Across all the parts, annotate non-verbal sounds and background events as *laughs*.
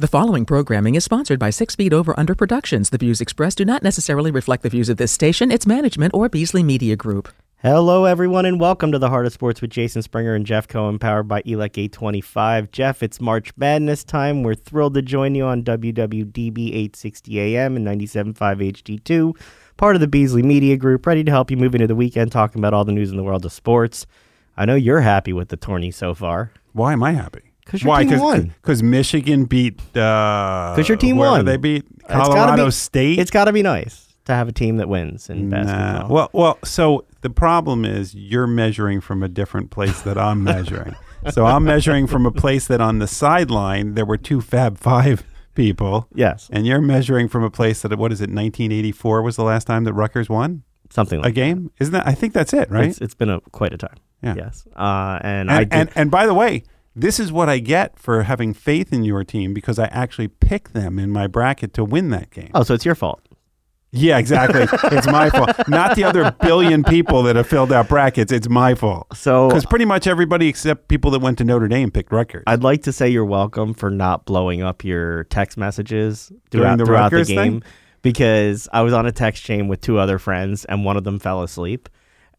The following programming is sponsored by Six Feet Over Under Productions. The views expressed do not necessarily reflect the views of this station, its management, or Beasley Media Group. Hello, everyone, and welcome to the Heart of Sports with Jason Springer and Jeff Cohen, powered by ELEC 825. Jeff, it's March Madness time. We're thrilled to join you on WWDB 860 AM and 97.5 HD2, part of the Beasley Media Group, ready to help you move into the weekend talking about all the news in the world of sports. I know you're happy with the tourney so far. Why am I happy? 'Cause your Why? team won. Because Michigan beat. Because your team won. They beat It's Colorado be- State. It's got to be nice to have a team that wins in Nah. basketball. Well, well. So the problem is you're measuring from a different place that I'm measuring. *laughs* so I'm measuring from a place that on the sideline there were two Fab Five people, yes, and you're measuring from a place that what is it? 1984 was the last time that Rutgers won something like a game. Isn't that? I think that's it, right? It's, it's been a quite a time. Yeah. Yes. Uh, and, I and, do, and and by the way, this is what I get for having faith in your team because I actually picked them in my bracket to win that game. oh, so it's your fault. Yeah, exactly. *laughs* it's my fault, not the other billion people that have filled out brackets. It's my fault So because pretty much everybody except people that went to Notre Dame picked Rutgers. I'd like to say you're welcome for not blowing up your text messages During throughout, the throughout the game thing? because I was on a text chain with two other friends and one of them fell asleep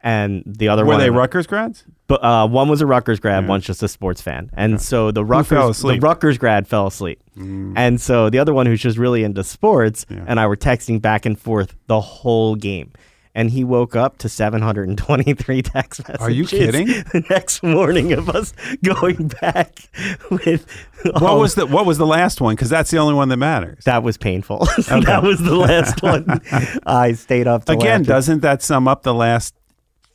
and the other one Were one they Rutgers grads? but uh, one was a Rutgers grad, Yeah. one's just a sports fan, and so the Rutgers the? Rutgers grad fell asleep, Mm. and so the other one who's just really into sports Yeah. and I were texting back and forth the whole game. And he woke up to 723 text messages. *laughs* Are you kidding? *laughs* The next morning of us *laughs* going back with What was the What was the last one? Because that's the only one that matters. that was painful. that was the last one. I stayed up Again, doesn't that sum up the last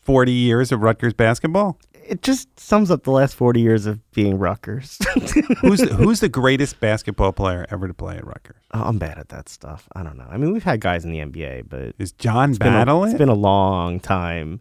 forty years of Rutgers basketball? it just sums up the last 40 years of being Rutgers. *laughs* Who's the, Who's the greatest basketball player ever to play at Rutgers? Oh, I'm bad at that stuff. I don't know. I mean, we've had guys in the NBA, but Is John it's been, a, Battle it's it? been a long time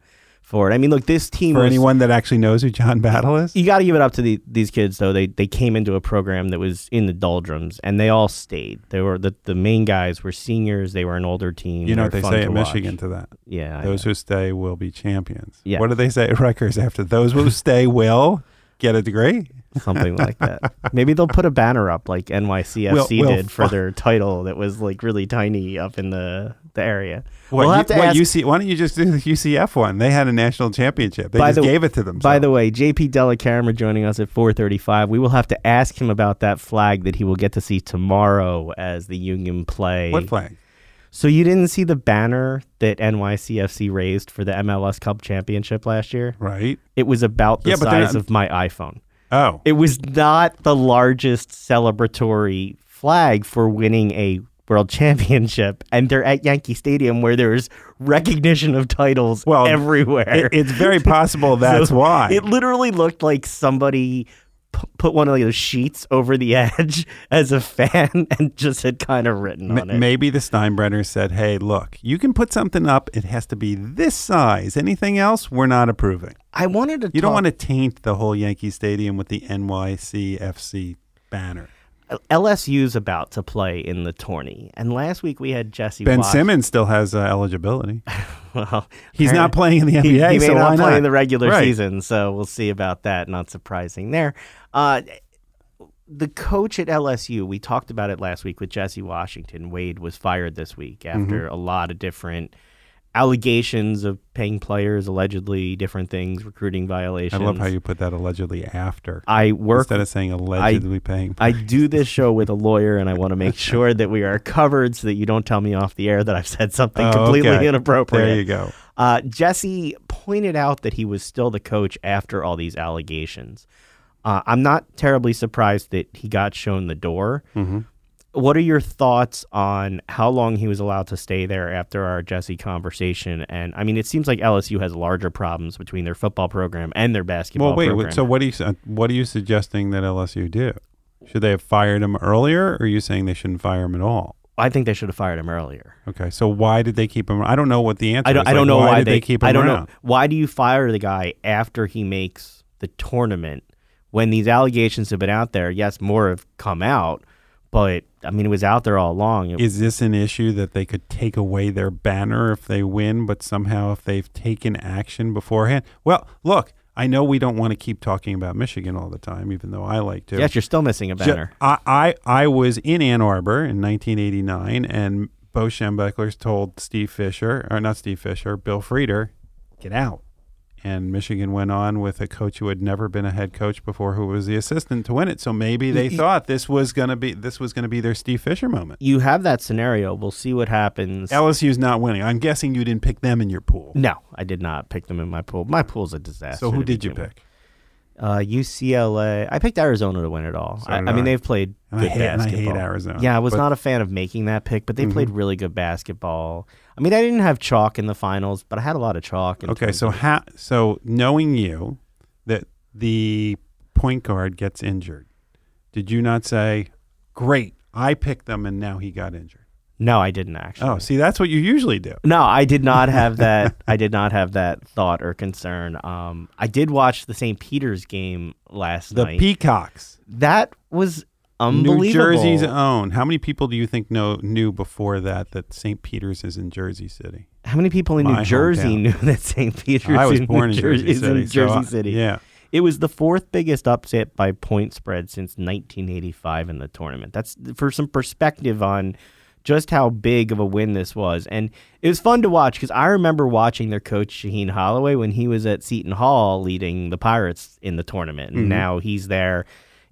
for it. I mean, look, this team For was, anyone that actually knows who John *laughs* Battle is? You got to give it up to the, these kids, though. They they came into a program that was in the doldrums, and they all stayed. They were the, the main guys were seniors. They were an older team. You know They're what they say at watch. Michigan to that. Yeah, Those who stay will be champions. Yeah. What do they say at Rutgers after those who *laughs* stay will get a degree? something like that. *laughs* Maybe they'll put a banner up like NYCFC We'll- we'll did for their title that was like really tiny up in the the area. What, we'll you- have to what ask. UC, why don't you just do the UCF one? They had a national championship. They just the- gave it to them. By the way, JP Dellacamera joining us at 4:35. We will have to ask him about that flag that he will get to see tomorrow as the Union play. what flag? So you didn't see the banner that NYCFC raised for the MLS Cup championship last year? Right. It was about the Yeah, size of my iPhone. Oh. It was not the largest celebratory flag for winning a world *laughs* championship, and they're at Yankee Stadium where there's recognition of titles Well, everywhere. It- it's very *laughs* possible that's So why. It literally looked like somebody p- put one of those sheets over the *laughs* edge as a fan *laughs* and just had kind of written on it. Maybe the Steinbrenner said, hey, look, you can put something up. It has to be this size. Anything else, we're not approving. I wanted to. You don't want to taint the whole Yankee Stadium with the NYCFC banner. LSU's about to play in the tourney, and last week we had Jesse Ben Simmons still has uh, eligibility. *laughs* *laughs* Well, He's not playing in the he, NBA, he may so not why play not? in the regular Right. season, so we'll see about that. Not surprising there. Uh, the coach at LSU, we talked about it last week with Jesse Washington. Wade was fired this week after Mm-hmm. a lot of different allegations of paying players, allegedly different things, recruiting violations. I love how you put that allegedly after. I work Instead of saying allegedly paying. I do this *laughs* show with a lawyer, and I want to make sure that we are covered so that you don't tell me off the air that I've said something Oh, completely okay. inappropriate. There you go. Uh, Jesse pointed out that he was still the coach after all these allegations. Uh, I'm not terribly surprised that he got shown the door. hmm What are your thoughts on how long he was allowed to stay there after our Jesse conversation? And I mean, it seems like LSU has larger problems between their football program and their basketball program? Well, wait. program. wait, So what are you what are you suggesting that LSU do? Should they have fired him earlier, or are you saying they shouldn't fire him at all? I think they should have fired him earlier. Okay. So why did they keep him? I don't know what the answer. I don't. is. I don't Like, know why, did they, keep him I don't around? know why do you fire the guy after he makes the tournament when these allegations have been out there? Yes, more have come out, but I mean, it was out there all along. It- Is this an issue that they could take away their banner if they win, but somehow if they've taken action beforehand? Well, look, I know we don't want to keep talking about Michigan all the time, even though I like to. Yes, you're still missing a Ju- banner. I, I, I was in Ann Arbor in 1989, and Bo Schembechler told Steve Fisher, or not Steve Fisher, Bill Frieder, get out. And Michigan went on with a coach who had never been a head coach before, who was the assistant to win it. So maybe they thought this was gonna be this was gonna be their Steve Fisher moment. you have that scenario. We'll see what happens. LSU's not winning. I'm guessing you didn't pick them in your pool. no, I did not pick them in my pool. My pool's a disaster. So who did you with. pick? Uh, UCLA. I picked Arizona to win it all. So I, did I mean, they've played And I good hate, and I hate basketball. Arizona. Yeah, I was But not a fan of making that pick, but they played Mhm. really good basketball. I mean, I didn't have chalk in the finals, but I had a lot of chalk. In Okay, so ha- so knowing you that the point guard gets injured, did you not say, "Great, I picked them and now he got injured"? No, I didn't actually. Oh, see, that's what you usually do. No, I did not have that. *laughs* I did not have that thought or concern. Um, I did watch the St. Peter's game last The night. Peacocks, that was unbelievable. New Jersey's own. How many people do you think know knew before that that St. Peter's is in Jersey City? How many people in My New Jersey hometown. knew that St. Peter's I was in born in Jersey is City. in so Jersey I- City? Yeah. It was the fourth biggest upset by point spread since 1985 in the tournament. That's for some perspective on just how big of a win this was. And it was fun to watch because I remember watching their coach, Shaheen Holloway, when he was at Seton Hall leading the Pirates in the tournament. And Mhm. now he's there.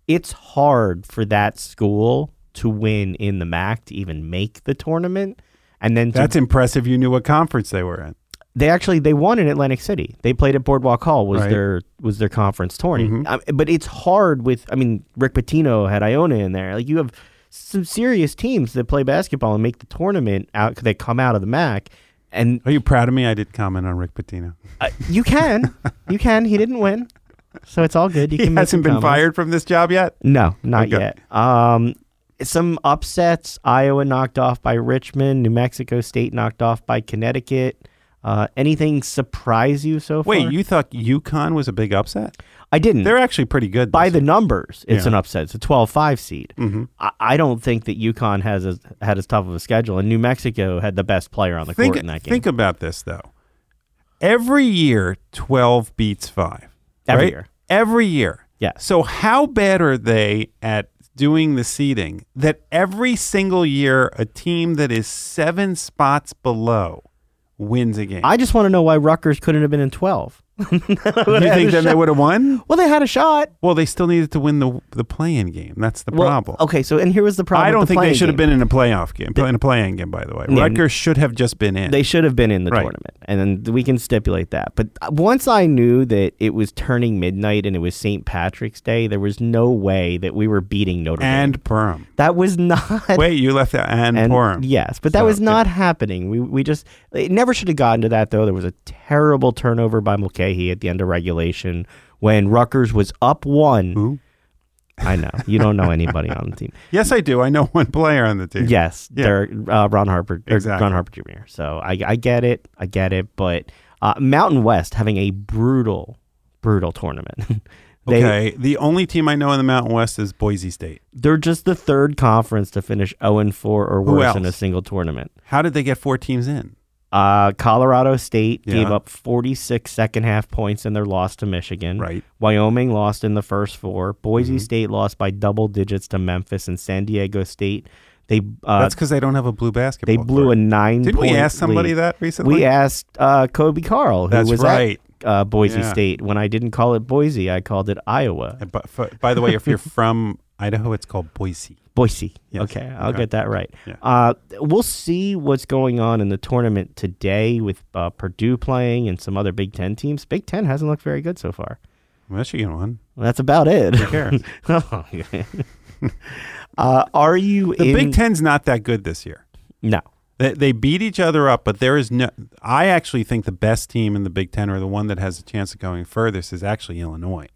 It's hard for that school to win in the MAAC to even make the tournament. And then to That's impressive. You knew what conference they were in. they actually they won in Atlantic City. They played at Boardwalk Hall was Right. their was their conference tourney. Mhm. Um, but it's hard with I mean Rick Pitino had Iona in there. Like you have some serious teams that play basketball and make the tournament out because they come out of the MAAC. And Are you proud of me? I did comment on Rick Pitino. uh, you can, you can. He didn't win, so it's all good. You He hasn't been comments. fired from this job yet. No, not Okay. yet. Um, some upsets: Iowa knocked off by Richmond, New Mexico State knocked off by Connecticut. Uh, anything surprise you so far? Wait, you thought UConn was a big upset? I didn't. They're actually pretty good. by this the numbers, it's Yeah. an upset. It's a 12-5 seed. Mhm. I, I don't think that UConn has as, had as tough of a schedule, and New Mexico had the best player on the think, court in that game. think about this though. Every year, twelve beats five. Every right? year. Every year. Yes. So how bad are they at doing the seeding that every single year a team that is seven spots below wins a game? I just want to know why Rutgers couldn't have been in 12. *laughs* you think then they would have won? Well, they had a shot. Well, they still needed to win the the play-in game. That's the Well, problem. Okay, so and here was the problem. I with don't the think they playing should have game. been in a playoff game, in a play-in game. By the way, Yeah, Rutgers should have just been in. They should have been in the Right. tournament, and then we can stipulate that. But uh, once I knew that it was turning midnight and it was St. Patrick's Day, there was no way that we were beating Notre Dame. and Perham. That was not. Wait, you left out and, and Perham. yes, but that So, was not happening. We we just it never should have gotten to that though. There was a terrible turnover by Mulcahy at the end of regulation when Rutgers was up one. Who? I know you don't know anybody on the team. *laughs* Yes, I do. I know one player on the team. Yes, Yeah. they're uh, Ron Harper, Exactly. Ron Harper Jr. So I, I get it, I get it, but uh, Mountain West having a brutal, brutal tournament. *laughs* they, okay. The only team I know in the Mountain West is Boise State. They're just the third conference to finish zero and four or worse in a single tournament. How did they get four teams in? Uh, Colorado State gave up 46 second half points in their loss to Michigan. Right. Wyoming lost in the first four. Boise Mhm. State lost by double digits to Memphis and San Diego State. They uh, That's because they don't have a blue basketball. they blew court. a nine. Didn't we ask somebody lead. that recently? We asked uh, Kobe Carl, who That's was right. at uh, Boise Yeah. State. When I didn't call it Boise, I called it Iowa. But by the way, if you're *laughs* from Idaho, it's called Boise. Boise. Yes. Okay, I'll Okay. get that right. Yeah. Uh, we'll see what's going on in the tournament today with uh, Purdue playing and some other Big Ten teams. Big Ten hasn't looked very good so far. Michigan won. Well, that's about it. Who cares? *laughs* Oh, *laughs* uh, are you The in? Big Ten's not that good this year. No. They, they beat each other up, but there is no. I actually think the best team in the Big Ten, or the one that has a chance of going furthest, is actually Illinois.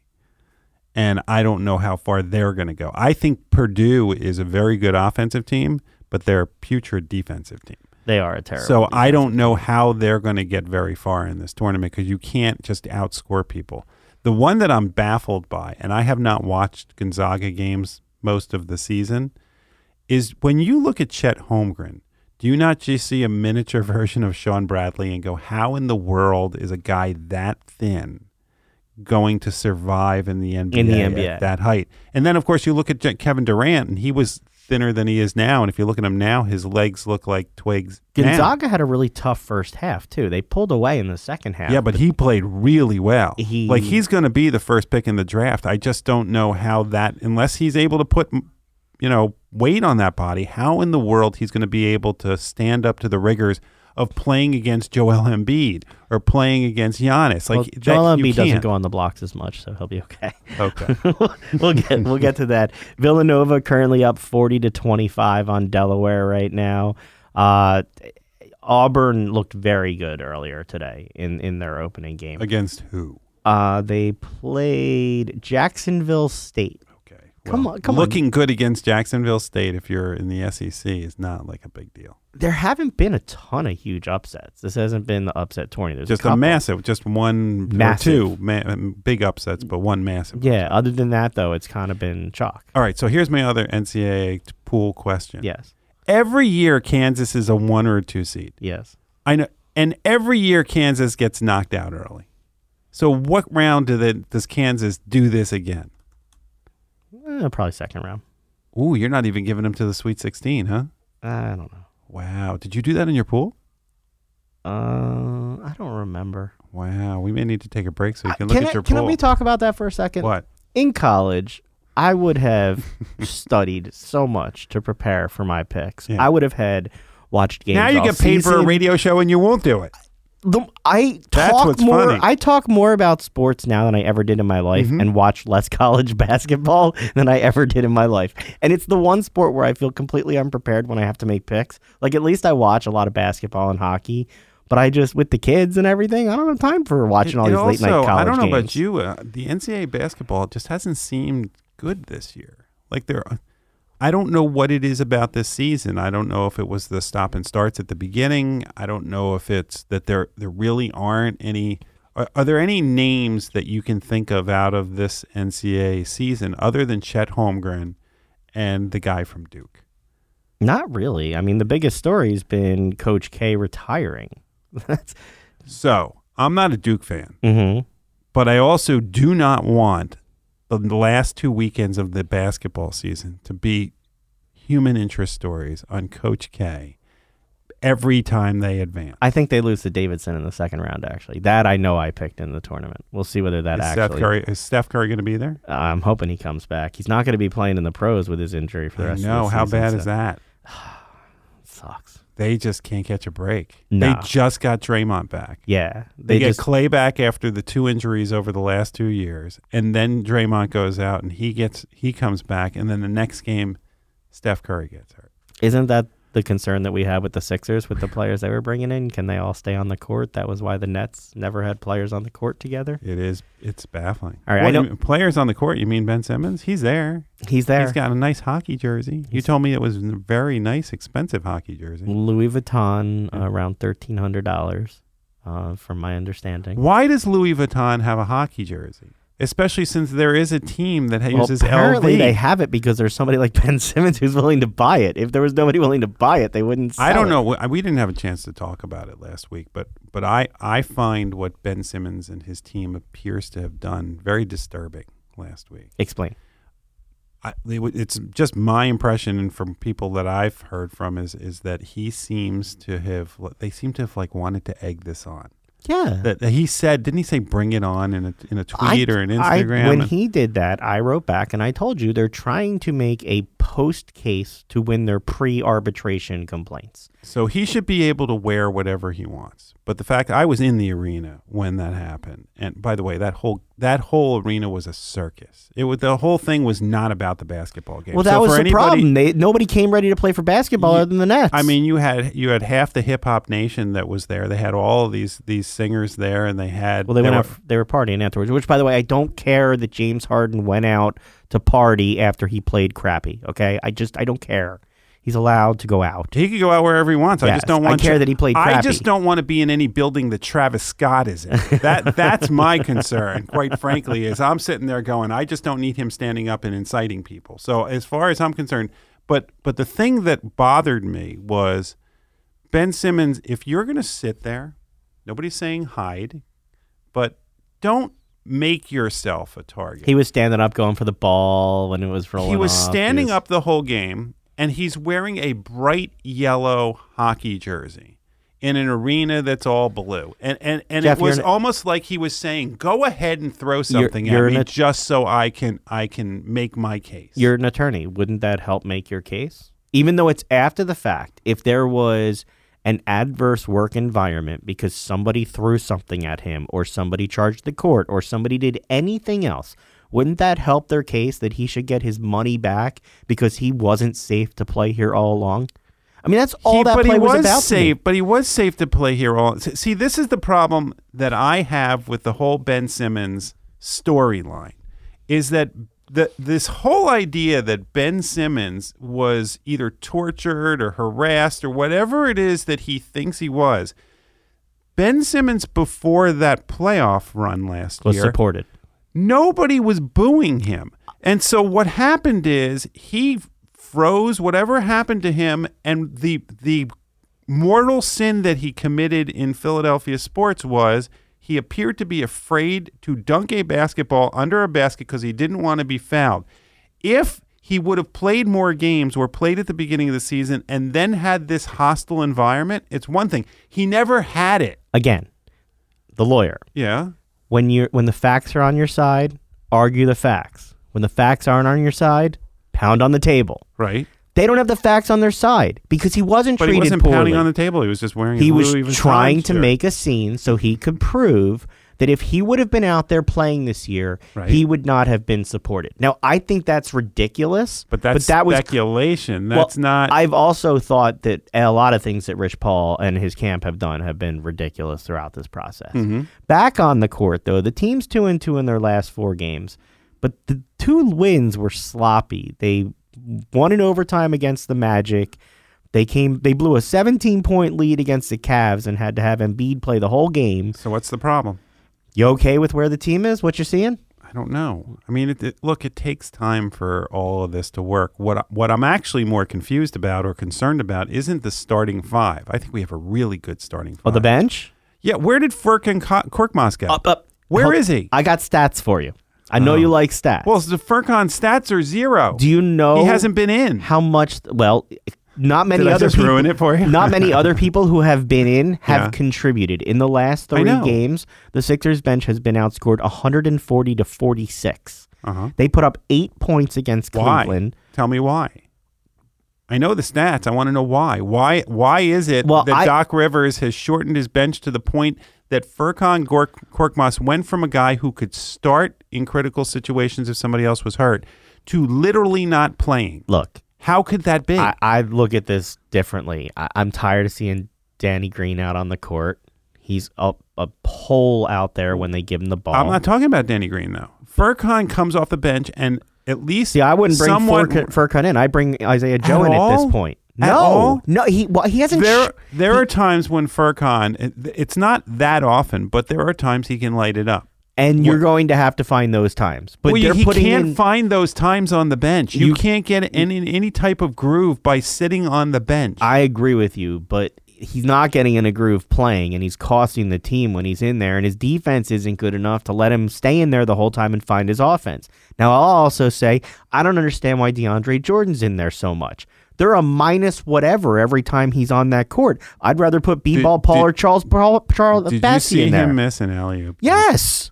And I don't know how far they're going to go. I think Purdue is a very good offensive team, but they're a putrid defensive team. They are a terrible. So I don't know how they're going to get very far in this tournament because you can't just outscore people. The one that I'm baffled by, and I have not watched Gonzaga games most of the season, is when you look at Chet Holmgren, do you not just see a miniature *laughs* version of Shawn Bradley and go, how in the world is a guy that thin going to survive in the NBA, In the at that height. And then, of course, you look at Kevin Durant, and he was thinner than he is now. And if you look at him now, his legs look like twigs. now. Gonzaga had a really tough first half too. They pulled away in the second half. Yeah, but he played really well. He- like he's going to be the first pick in the draft. I just don't know how that unless he's able to put you know weight on that body, how in the world he's going to be able to stand up to the rigors of playing against Joel Embiid or playing against Giannis. Like well, Joel you Embiid doesn't go on the blocks as much, so he'll be okay. Okay. *laughs* we'll get we'll get to that. Villanova currently up forty to twenty five on Delaware right now. Uh, Auburn looked very good earlier today in, in their opening game. against who? Uh, they played Jacksonville State. Okay. Come on- come on. looking good against Jacksonville State if you're in the SEC is not like a big deal. There haven't been a ton of huge upsets. This hasn't been the upset tourney. There's Just a, a, massive, just one Massive. or two ma- big upsets, but one massive. Yeah. Other than that, though, it's kind of been chalk. All right, so here's my other NCAA pool question. Yes. Every year Kansas is a one or a two seed. Yes. I know, and every year Kansas gets knocked out early. So what round do the, does Kansas do this again? Eh, probably second round. Ooh, you're not even giving them to the Sweet 16, huh? I don't know. Wow. Did you do that in your pool? Uh, I don't remember. Wow. We may need to take a break so you can look I- at your can pool. Can we talk about that for a second? what? In college, I would have *laughs* studied so much to prepare for my picks. Yeah. I would have had watched games. Now you get paid for a radio show and you won't do it. The, I That's talk what's more. funny. I talk more about sports now than I ever did in my life, Mhm. and watch less *laughs* college basketball than I ever did in my life. And it's the one sport where I feel completely unprepared when I have to make picks. Like at least I watch a lot of basketball and hockey, but I just with the kids and everything, I don't have time for watching all these late night college I don't know games. about you. Uh, the NCAA basketball just hasn't seemed good this year. Like there, I don't know what it is about this season. I don't know if it was the stop and starts at the beginning. I don't know if it's that there there really aren't any. Are, are there any names that you can think of out of this NCAA season other than Chet Holmgren and the guy from Duke? Not really. I mean, the biggest story has been Coach K retiring. *laughs* That's So I'm not a Duke fan. mm-hmm. but I also do not want the last two weekends of the basketball season to be human interest stories on Coach K every time they advance. I think they lose to Davidson in the second round. Actually, that I know I picked in the tournament. We'll see whether that is, actually. Steph Curry, is Steph Curry going to be there? I'm hoping he comes back. He's not going to be playing in the pros with his injury for the rest know. of the year. No, How bad so- is that? *sighs* Sucks. They just can't catch a break. Nah. They just got Draymond back. Yeah, They, they, get just Clay back after the two injuries over the last two years, and then Draymond goes out and he gets he comes back, and then the next game, Steph Curry gets hurt. isn't that the concern that we have with the Sixers with the players they were bringing in? Can they all stay on the court? That was why the Nets never had players on the court together. It is. It's baffling. All right, What I know- mean- players on the court. You mean Ben Simmons? He's there. He's there. He's got a nice hockey jersey. You told me it was a very nice, expensive hockey jersey. Louis Vuitton, uh, around thirteen hundred dollars, uh, from my understanding. Why does Louis Vuitton have a hockey jersey? Especially since there is a team that Well, uses apparently LV. they have it because there's somebody like *laughs* Ben Simmons who's willing to buy it. If there was nobody willing to buy it, they wouldn't. Sell I don't it. know. We- We didn't have a chance to talk about it last week, but but I I find what Ben Simmons and his team appears to have done very disturbing last week. Explain. I, they it's just my impression, and from people that I've heard from, is is that he seems to have they seem to have like wanted to egg this on. Yeah. That that he said, didn't he say bring it on in a in a tweet or an I- Instagram? when he did that, I wrote back and I told you they're trying to make a post case to win their pre arbitration complaints. so he should be able to wear whatever he wants. But the fact I was in the arena when that happened, and by the way, that whole that whole arena was a circus. It was the whole thing was not about the basketball game. Well, that So was the anybody- problem. They, nobody came ready to play for basketball You- other than the Nets. I mean, you had you had half the hip hop nation that was there. They had all of these these singers there, and they had well, they there went were- out. They were partying afterwards. Which, by the way, I don't care that James Harden went out to party after he played crappy. Okay, I just I don't care. He's allowed to go out. He could go out wherever he wants. I just don't I want. care that he played I just don't want to be in any building that Travis Scott is in. That *laughs* that's my concern. Quite frankly, is I'm sitting there going, I just don't need him standing up and inciting people. So as far as I'm concerned, but but the thing that bothered me was Ben Simmons. If you're going to sit there, nobody's saying hide, but don't make yourself a target. He was standing up, going for the ball when it was rolling. He was off. standing was- up the whole game, and he's wearing a bright yellow hockey jersey in an arena that's all blue. And and, and Jeff, it was you're- almost like he was saying, "Go ahead and throw something you're at me, an- just so I can I can make my case." You're an attorney. Wouldn't that help make your case? Even though it's after the fact, if there was an adverse work environment because somebody threw something at him or somebody charged the court or somebody did anything else, wouldn't that help their case that he should get his money back because he wasn't safe to play here all along? I mean, that's all He- that but play he was, was, about. safe. But he was safe to play here. All see, this is the problem that I have with the whole Ben Simmons storyline, is that the this whole idea that Ben Simmons was either tortured or harassed or whatever it is that he thinks he was. Ben Simmons before that playoff run last year was year supported. nobody was booing him. And so what happened is he froze whatever happened to him and the the mortal sin that he committed in Philadelphia sports was he appeared to be afraid to dunk a basketball under a basket because he didn't want to be fouled. If he would have played more games or played at the beginning of the season and then had this hostile environment, it's one thing. He never had it. Again, the lawyer. Yeah. when you when the facts are on your side, argue the facts. When the facts aren't on your side, pound on the table. Right. They don't have the facts on their side because he wasn't But treated he wasn't poorly. pounding on the table. He was just wearing. he was trying to shirt. make a scene so he could prove that if he would have been out there playing this year, Right. he would not have been supported. Now, I think that's ridiculous. But that's that was speculation. well, That's not. I've also thought that a lot of things that Rich Paul and his camp have done have been ridiculous throughout this process. Mm-hmm. Back on the court, though, the team's two and two in their last four games, but the two wins were sloppy. They won in overtime against the Magic. They came. They blew a 17 point lead against the Cavs and had to have Embiid play the whole game. so what's the problem? You okay with where the team is? What you're seeing? I don't know. I mean, it, it, look, it takes time for all of this to work. What I- what I'm actually more confused about or concerned about isn't the starting five. I think we have a really good starting five. Oh, the bench. Yeah, where did Furkan Co- Korkmaz go? Up, up. Where Hold- is he? I got stats for you. I know Oh. you like stats. Well, the Furkan stats are zero. Do you know he hasn't been in. how much? Well, not many Did I other just people. ruin it for you? not many *laughs* other people who have been in have Yeah. contributed. In the last three know. games, the Sixers bench has been outscored 140 to 46. Uh-huh. They put up eight points against Why? Cleveland. Tell me why. I know the stats. I want to know why. Why? Why is it Well, that I- Doc Rivers has shortened his bench to the point that Furkan Gork- Korkmaz went from a guy who could start in critical situations if somebody else was hurt to literally not playing? Look, How could that be? I, I look at this differently. I, I'm tired of seeing Danny Green out on the court. He's up a pole out there when they give him the ball. I'm not talking about Danny Green though. Furkan comes off the bench and at least yeah, I wouldn't bring someone, Furkan, in. I bring Isaiah Joe At in at this point. No, no, he well, he hasn't. There, sh- there he- are times when Furkan, it, it's not that often, but there are times he can light it up. and you're What- going to have to find those times. But well, they're he can't in. find those times on the bench. You, You- can't get any any type of groove by sitting on the bench. I agree with you, but he's not getting in a groove playing, and he's costing the team when he's in there. And his defense isn't good enough to let him stay in there the whole time and find his offense. Now, I'll also say I don't understand why DeAndre Jordan's in there so much. They're a minus whatever every time he's on that court. I'd rather put B-ball Paul did- or Charles Paul, Charles Did you Bassey see in there. him miss an alley oop? Yes.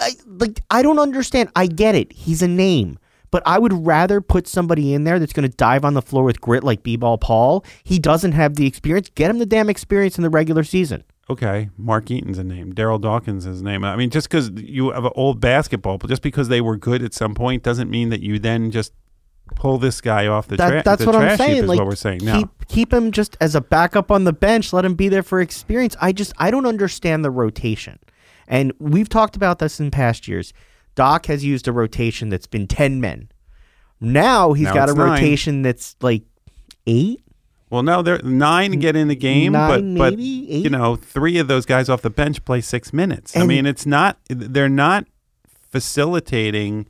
I, like I don't understand. I get it. He's a name. But I would rather put somebody in there that's going to dive on the floor with grit like B-ball Paul. He doesn't have the experience. Get him the damn experience in the regular season. Okay, Mark Eaton's a name. Daryl Dawkins is a name. I mean, just because you have an old basketball, but just because they were good at some point doesn't mean that you then just pull this guy off the, That, that's the what I'm saying. Like what we're saying now. keep keep him just as a backup on the bench. Let him be there for experience. I just I don't understand the rotation. And we've talked about this in past years. Doc has used a rotation that's been 10 men. Now he's Now got a nine. rotation that's like 8 Well, no, there nine get in the game, Nine, but but? Eight? you know, three of those guys off the bench play six minutes. I mean, it's not they're not facilitating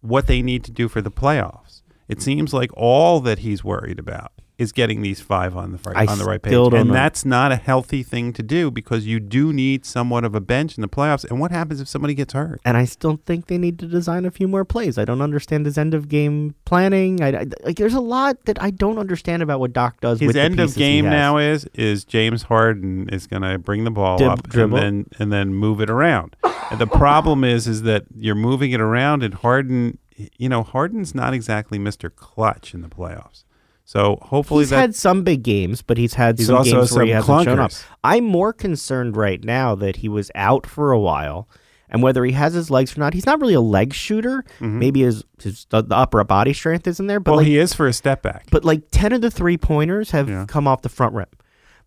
what they need to do for the playoffs. It seems like all that he's worried about is getting these five on the right, on the right page, and know. that's not a healthy thing to do because you do need somewhat of a bench in the playoffs. And what happens if somebody gets hurt? And I still think they need to design a few more plays. I don't understand his end of game planning. I, I- like there's a lot that I don't understand about what Doc does. His with the end of game now is is James Harden is going to bring the ball Dib- up dribble. and then and then move it around. and the problem is is that you're moving it around, and Harden, you know, Harden's not exactly Mr. Clutch in the playoffs. So hopefully He's that had some big games, but he's had He's some games where he hasn't shown up. I'm more concerned right now that he was out for a while, and whether he has his legs or not. He's not really a leg shooter. Mm-hmm. Maybe his, his the, the upper body strength isn't there, but well like, he is for a step back. but like ten of the three pointers have Yeah. come off the front rim.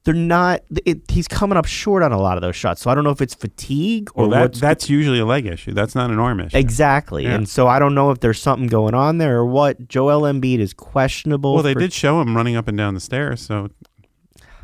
They're not. It, he's coming up short on a lot of those shots. So I don't know if it's fatigue or well, that, what's that's usually a leg issue. That's not an arm issue. Exactly. Yeah. And so I don't know if there's something going on there or what. Joel Embiid is questionable. Well, they for- did show him running up and down the stairs, so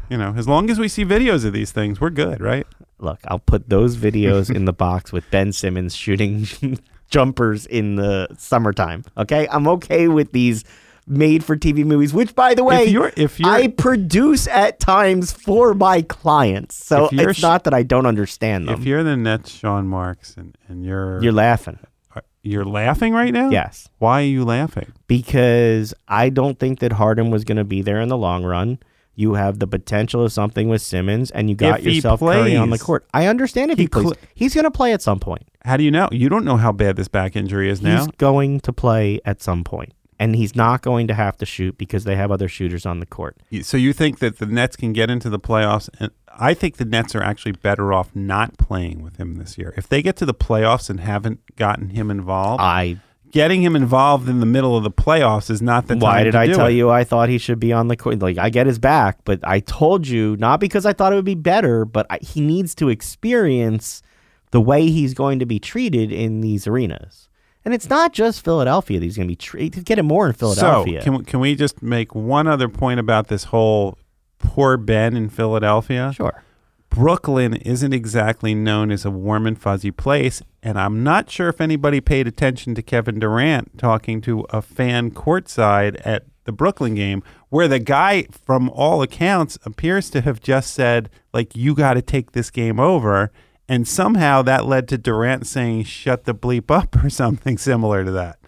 you know, as long as we see videos of these things, we're good, right? Look, I'll put those videos in the box with Ben Simmons shooting *laughs* jumpers in the summertime. Okay? I'm okay with these made for TV movies, which by the way, if you're if you're I produce at times for my clients. So it's not that I don't understand them. if you're in the Nets, Sean Marks, and and you're You're laughing. Uh, you're laughing right now. Yes. Why are you laughing? because I don't think that Harden was going to be there in the long run. You have the potential of something with Simmons, and you got If yourself Curry on the court. I understand if He he, plays. cl- He's going to play at some point. How do you know? You don't know how bad this back injury is now. He's going to play at some point, and he's not going to have to shoot because they have other shooters on the court. So you think that the Nets can get into the playoffs? And I think the Nets are actually better off not playing with him this year. If they get to the playoffs and haven't gotten him involved, I. getting him involved in the middle of the playoffs is not the time. Why did I tell it. you I thought he should be on the court? Like I get his back, but I told you not because I thought it would be better, but I, he needs to experience the way he's going to be treated in these arenas. And it's not just Philadelphia that he's going to be treated. Get it more in Philadelphia. So can we, can we just make one other point about this whole poor Ben in Philadelphia? sure. Brooklyn isn't exactly known as a warm and fuzzy place, and I'm not sure if anybody paid attention to Kevin Durant talking to a fan courtside at the Brooklyn game, where the guy, from all accounts, appears to have just said, like, you got to take this game over. And somehow that led to Durant saying, shut the bleep up, *laughs* or something similar to that.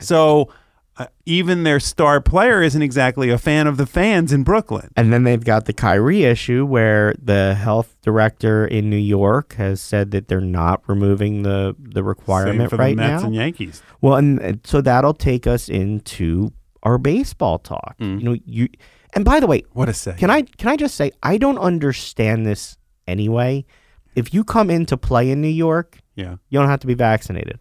So uh, even their star player isn't exactly a fan of the fans in Brooklyn. And then they've got the Kyrie issue where the health director in New York has said that they're not removing the, the Same requirement for right the Mets now. and Yankees. Well, and and so that'll take us into our baseball talk. Mm. You know, you and by the way, What a say. can I can I just say I don't understand this anyway. If you come in to play in New York, Yeah. you don't have to be vaccinated.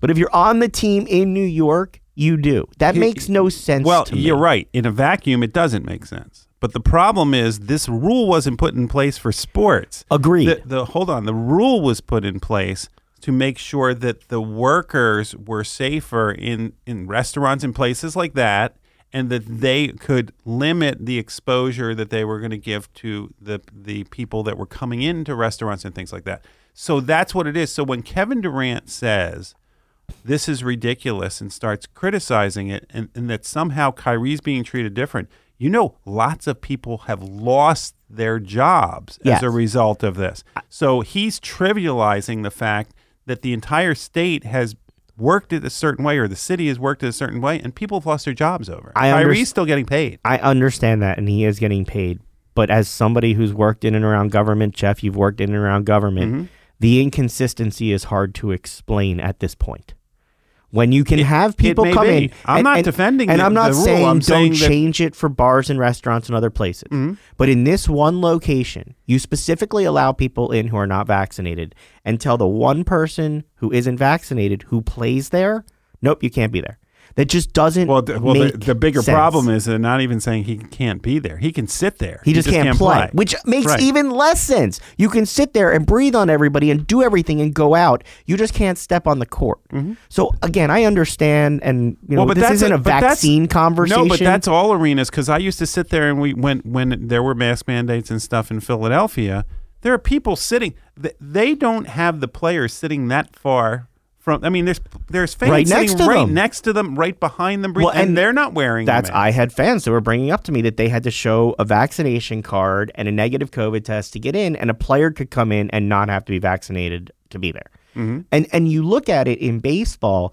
But if you're on the team in New York, you do. That He- makes no sense Well, to me. you're right. In a vacuum, it doesn't make sense. But the problem is, this rule wasn't put in place for sports. Agreed. The, the hold on, the rule was put in place to make sure that the workers were safer in in restaurants and places like that, and that they could limit the exposure that they were going to give to the the people that were coming into restaurants and things like that. So that's what it is. So when Kevin Durant says this is ridiculous and starts criticizing it and, and that somehow Kyrie's being treated different. You know, lots of people have lost their jobs Yes. as a result of this. So he's trivializing the fact that the entire state has worked it a certain way or the city has worked it a certain way and people have lost their jobs over. I Kyrie's still getting paid. I understand that, and he is getting paid. But as somebody who's worked in and around government, Jeff, you've worked in and around government, Mm-hmm. the inconsistency is hard to explain at this point. When you can It- have people come be. in, I'm and- not and- defending and the- I'm not saying I'm don't saying that- change it for bars and restaurants and other places. Mm-hmm. But in this one location, you specifically allow people in who are not vaccinated, and tell the one person who isn't vaccinated who plays there, nope, you can't be there. That just doesn't Well, the, well, the, the bigger sense. problem is they're not even saying he can't be there. He can sit there. He just, can't, play, which makes Right. even less sense. You can sit there and breathe on everybody and do everything and go out. You just can't step on the court. So again, I understand, and you know Mm-hmm. Well, but this isn't a, that's- vaccine conversation. No, but that's all arenas because I used to sit there and we when when there were mask mandates and stuff in Philadelphia. There are people sitting. They don't have the players sitting that far from. I mean, there's there's fans Right sitting next to right them. next to them, right behind them, Well, and, and they're not wearing. That's them I had fans that were bringing up to me that they had to show a vaccination card and a negative COVID test to get in, and a player could come in and not have to be vaccinated to be there. Mm-hmm. And and you look at it in baseball,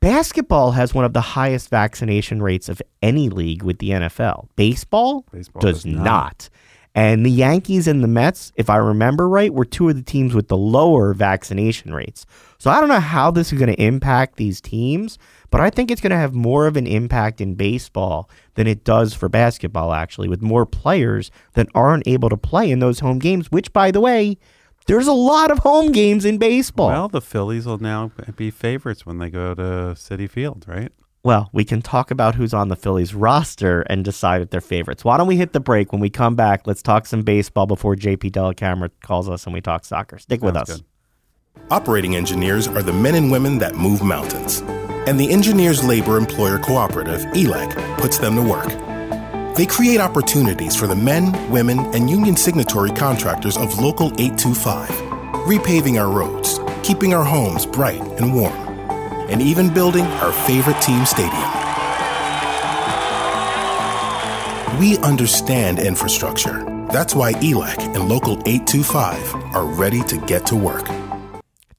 basketball has one of the highest vaccination rates of any league with the NFL. Baseball, Baseball does, does not. not. And the Yankees and the Mets, if I remember right, were two of the teams with the lower vaccination rates. So I don't know how this is going to impact these teams, but I think it's going to have more of an impact in baseball than it does for basketball, actually, with more players that aren't able to play in those home games, which, by the way, there's a lot of home games in baseball. Well, the Phillies will now be favorites when they go to Citi Field, right? Well, we can talk about who's on the Phillies roster and decide if they're favorites. Why don't we hit the break? When we come back, let's talk some baseball before JP Dellacamera calls us and we talk soccer. Stick with us. good. Operating engineers are the men and women that move mountains. And the Engineers Labor Employer Cooperative, E ELEC, puts them to work. They create opportunities for the men, women, and union signatory contractors of Local 825, repaving our roads, keeping our homes bright and warm, and even building our favorite team stadium. We understand infrastructure. That's why ELEC and Local 825 are ready to get to work.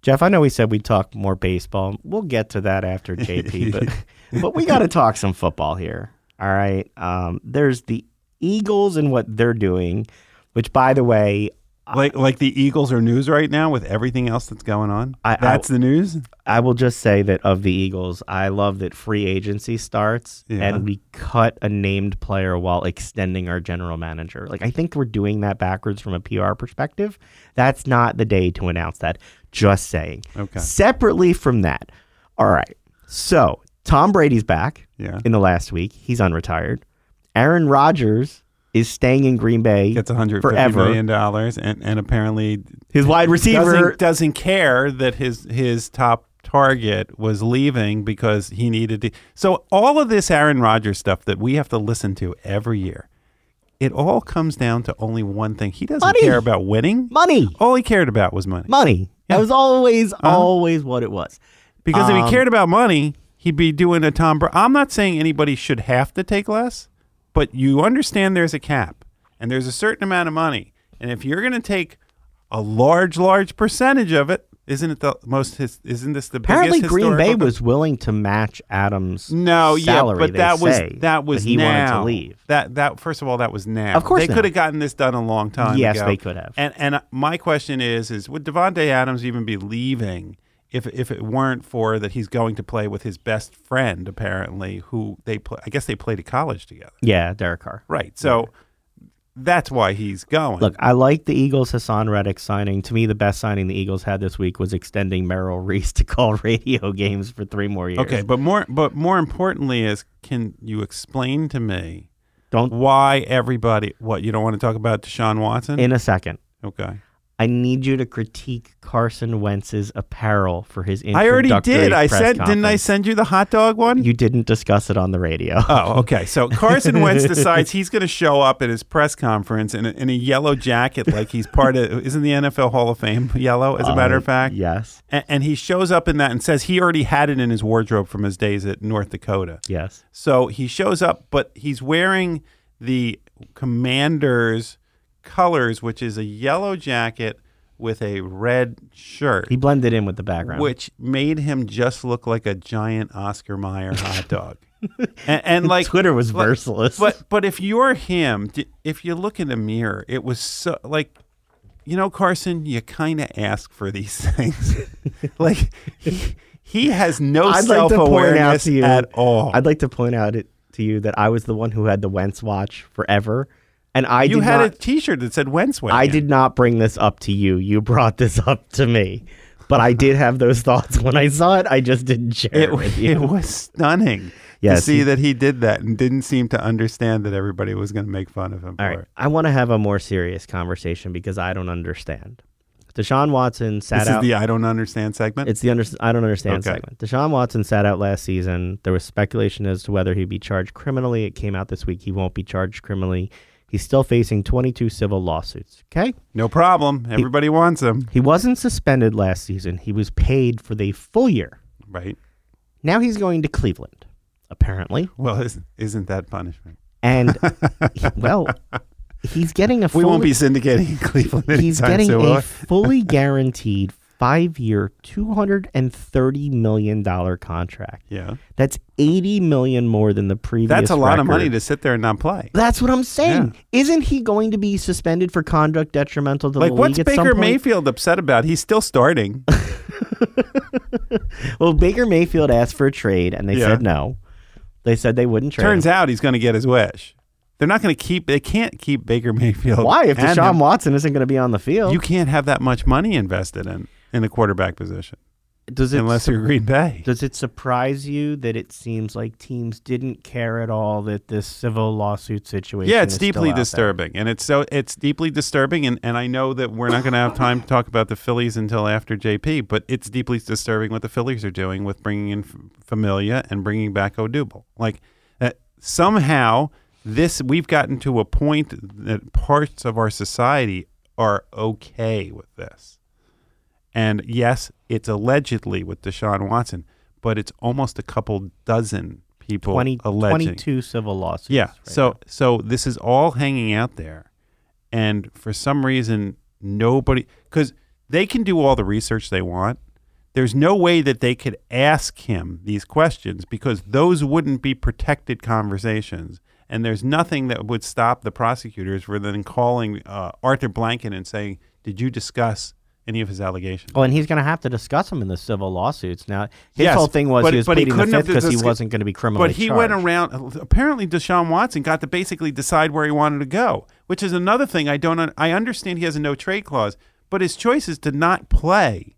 Jeff, I know we said we'd talk more baseball. We'll get to that after JP, *laughs* but but we got to talk some football here. All right. Um, there's the Eagles and what they're doing, which, by the way, Like like the Eagles are news right now with everything else that's going on. I- I- that's the news. I will just say that of the Eagles, I love that free agency starts Yeah. and we cut a named player while extending our general manager. Like I think we're doing that backwards from a PR perspective. That's not the day to announce that. Just saying. Okay. Separately from that. All right. So Tom Brady's back Yeah. in the last week. He's unretired. Aaron Rodgers is staying in Green Bay Gets 150 forever. million dollars and, and apparently His wide receiver doesn't, doesn't care that his his top target was leaving because he needed to. So all of this Aaron Rodgers stuff that we have to listen to every year, it all comes down to only one thing. He doesn't Money. care about winning. money. All he cared about was money. Money. That was always Uh-huh. always what it was. Because if Um, he cared about money, he'd be doing a Tom. Bra- I'm not saying anybody should have to take less, but you understand there's a cap and there's a certain amount of money, and if you're going to take a large, large percentage of it, isn't it the most? His, isn't this the Apparently, biggest? Green Bay was willing to match Adams' No, yeah, but that was that was he now. wanted to leave. That that first of all, that was now. Of course they could have gotten this done a long time. Yes, ago. they could have. And and uh, my question is, is would Davante Adams even be leaving if if it weren't for that he's going to play with his best friend apparently, who they play? I guess they played at college together, Yeah, Derek Carr. right? So that's why he's going. Look, I like the Eagles Haason Reddick signing. To me, the best signing the Eagles had this week was extending Merrill Reese *laughs* to call radio games for three more years. okay, but more but more importantly is, can you explain to me Don't why everybody? What you don't want to talk about Deshaun Watson? in a second. okay. I need you to critique Carson Wentz's apparel for his I already did. I said, didn't I send you the hot dog one? You didn't discuss it on the radio. oh, okay. So *laughs* Carson Wentz decides he's going to show up at his press conference in a, in a yellow jacket, like he's part of. *laughs* Isn't the NFL Hall of Fame yellow? As a matter of Uh, fact, Yes. And, and he shows up in that and says he already had it in his wardrobe from his days at North Dakota. Yes. So he shows up, but he's wearing the Commander's colors, which is a yellow jacket with a red shirt. He blended in with the background. which made him just look like a giant Oscar Mayer hot dog. and, *laughs* and like Twitter was but- merciless. But but if you're him, if you look in the mirror, it was so like you know Carson, you kind of ask for these *laughs* things. like he, he has no I'd like to point out self-awareness to you at all. I'd like to point out it to you that I was the one who had the Wentz watch forever, and I you had not. a T-shirt that said went. I did not bring this up to you. You brought this up to me, but I did have those thoughts when I saw it. I just didn't share it, It, with *laughs* you. it was stunning to see he- that he did that and didn't seem to understand that everybody was going to make fun of him All for right, it. I want to have a more serious conversation because I don't understand. Deshaun Watson sat This out. is the I don't understand segment. It's the under, I don't understand Okay. segment. Deshaun Watson sat out last season. There was speculation as to whether he'd be charged criminally. It came out this week he won't be charged criminally. He's still facing 22 civil lawsuits. Okay? No problem. Everybody wants him. He wasn't suspended last season. He was paid for the full year. Right. Now he's going to Cleveland, apparently. Well, isn't, isn't that punishment? And, *laughs* he- well, he's getting a We won't be syndicating in Cleveland. He's getting a fully guaranteed five year, $230 million contract. Yeah. That's 80 million more than the previous That's a lot of money to sit there and not play. That's what I'm saying. Yeah. Isn't he going to be suspended for conduct detrimental to Like, the what's league at some Baker? Mayfield upset about? He's still starting. *laughs* Well, Baker Mayfield asked for a trade, and they Yeah. said no. They said they wouldn't trade. Turns him. out he's going to get his wish. They're not going to keep. They can't keep Baker Mayfield. why if Deshaun him. Watson isn't going to be on the field? You can't have that much money invested in in the quarterback position does it unless you're Green Bay. does it surprise you that it seems like teams didn't care at all that this civil lawsuit situation? Yeah, it's deeply out there? disturbing, and it's so it's deeply disturbing, and, and I know that we're not going to have time to talk about the Phillies until after JP, but it's deeply disturbing what the Phillies are doing with bringing in Familia and bringing back Odubel. Like uh, somehow this we've gotten to a point that parts of our society are okay with this, and yes, it's allegedly with Deshaun Watson, but it's almost a couple dozen people 20, alleging. 22 civil lawsuits. Yeah. right so now. so this is all hanging out there, and for some reason nobody because they can do all the research they want. There's no way that they could ask him these questions because those wouldn't be protected conversations. And there's nothing that would stop the prosecutors from then calling uh, Arthur Blanken and saying, "Did you discuss any of his allegations?" Well, and he's going to have to discuss them in the civil lawsuits. Now, his Yes, whole thing was but- he was but he pleading the couldn't have fifth because he wasn't going to be criminally But he charged. went around. Apparently, Deshaun Watson got to basically decide where he wanted to go, which is another thing I don't. I understand he has a no trade clause, but his choice is to not play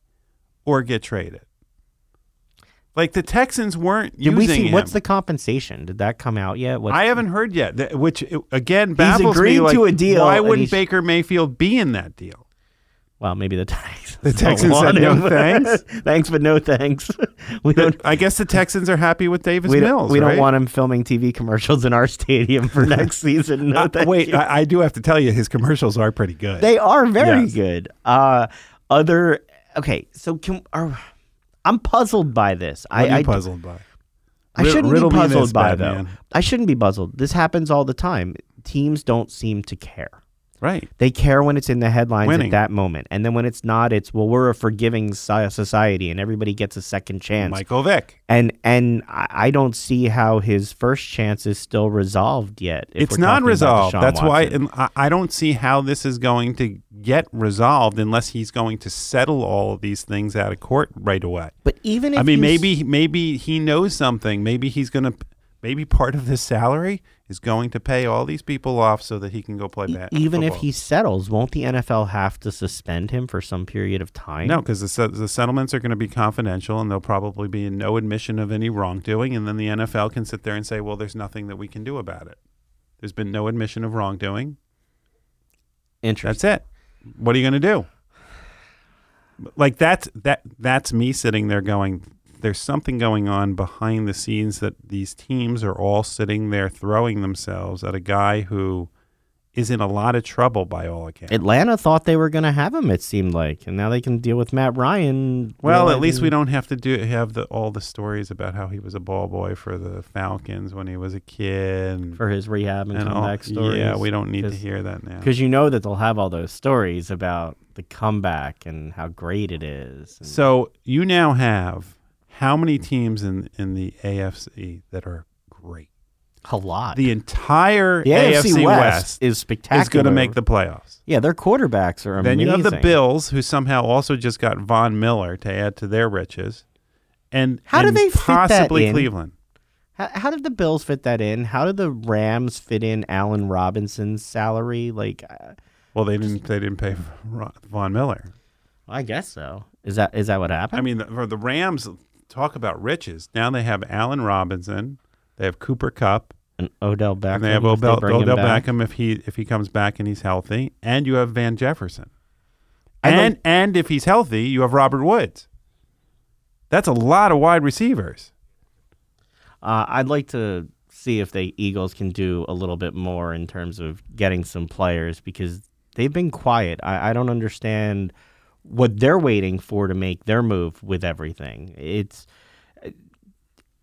or get traded. Like the Texans weren't Did we using see him. what's the compensation? Did that come out yet? What, I haven't heard yet. Which again baffles agreed me. Like, to a deal, Why wouldn't Baker Mayfield be in that deal? Well, maybe the *laughs* Texans. The *laughs* Texans want said no him. *laughs* thanks? thanks, but no thanks. we don't. I guess the Texans are happy with Davis We, Mills. we right? don't want him filming TV commercials in our stadium for next season. No, Uh, wait. I, I do have to tell you, his commercials are pretty good. They are very Yes. good. Uh, other okay, so can are, I'm puzzled by this. What are you I, I puzzled by? I shouldn't be puzzled by though. I shouldn't be puzzled. This happens all the time. Teams don't seem to care. Right. They care when it's in the headlines Winning. at that moment, and then when it's not, it's well, we're a forgiving society, and everybody gets a second chance. Michael Vick. And and I don't see how his first chance is still resolved yet. if It's not resolved. That's why Watson. and I, don't see how this is going to get resolved unless he's going to settle all of these things out of court right away. But even if I mean, maybe maybe he knows something. Maybe he's going to. Maybe part of his salary is going to pay all these people off so that he can go play bat. even if he settles, won't the NFL have to suspend him for some period of time? No, because the, the settlements are going to be confidential, and there'll probably be no admission of any wrongdoing, and then the NFL can sit there and say, "Well, there's nothing that we can do about it. There's been no admission of wrongdoing. Interesting. That's it. What are you going to do?" Like that's that that's me sitting there going, "There's something going on behind the scenes that these teams are all sitting there throwing themselves at a guy who is in a lot of trouble by all accounts." Atlanta thought they were going to have him. It seemed like, and now they can deal with Matt Ryan. Well, at least we don't have to do have the all the stories about how he was a ball boy for the Falcons when he was a kid. And, for his rehab and, and all- comeback stories. Yeah, we don't need to hear that now. because you know that they'll have all those stories about the comeback and how great it is. So you now have how many teams in in the AFC that are great? a lot. The entire The AFC, West, West, is spectacular. is going to make the playoffs. yeah. Their quarterbacks are amazing. Then you have the Bills, who somehow also just got Von Miller to add to their riches, and How do and they fit that possibly? Cleveland. How, how did the Bills fit that in? How did the Rams fit in Allen Robinson's salary? Like, uh, Well, they didn't. They didn't pay Von Miller. I guess so. Is that is that what happened? I mean, the- for the Rams, talk about riches. Now they have Allen Robinson, they have Cooper Kupp, and Odell Beckham. and they have if they Odell, back. Beckham if he if he comes back and he's healthy, and you have Van Jefferson, and like- and if he's healthy, you have Robert Woods. That's a lot of wide receivers. Uh, I'd like to see if the Eagles can do a little bit more in terms of getting some players because they've been quiet. I, I don't understand what they're waiting for to make their move with everything. It's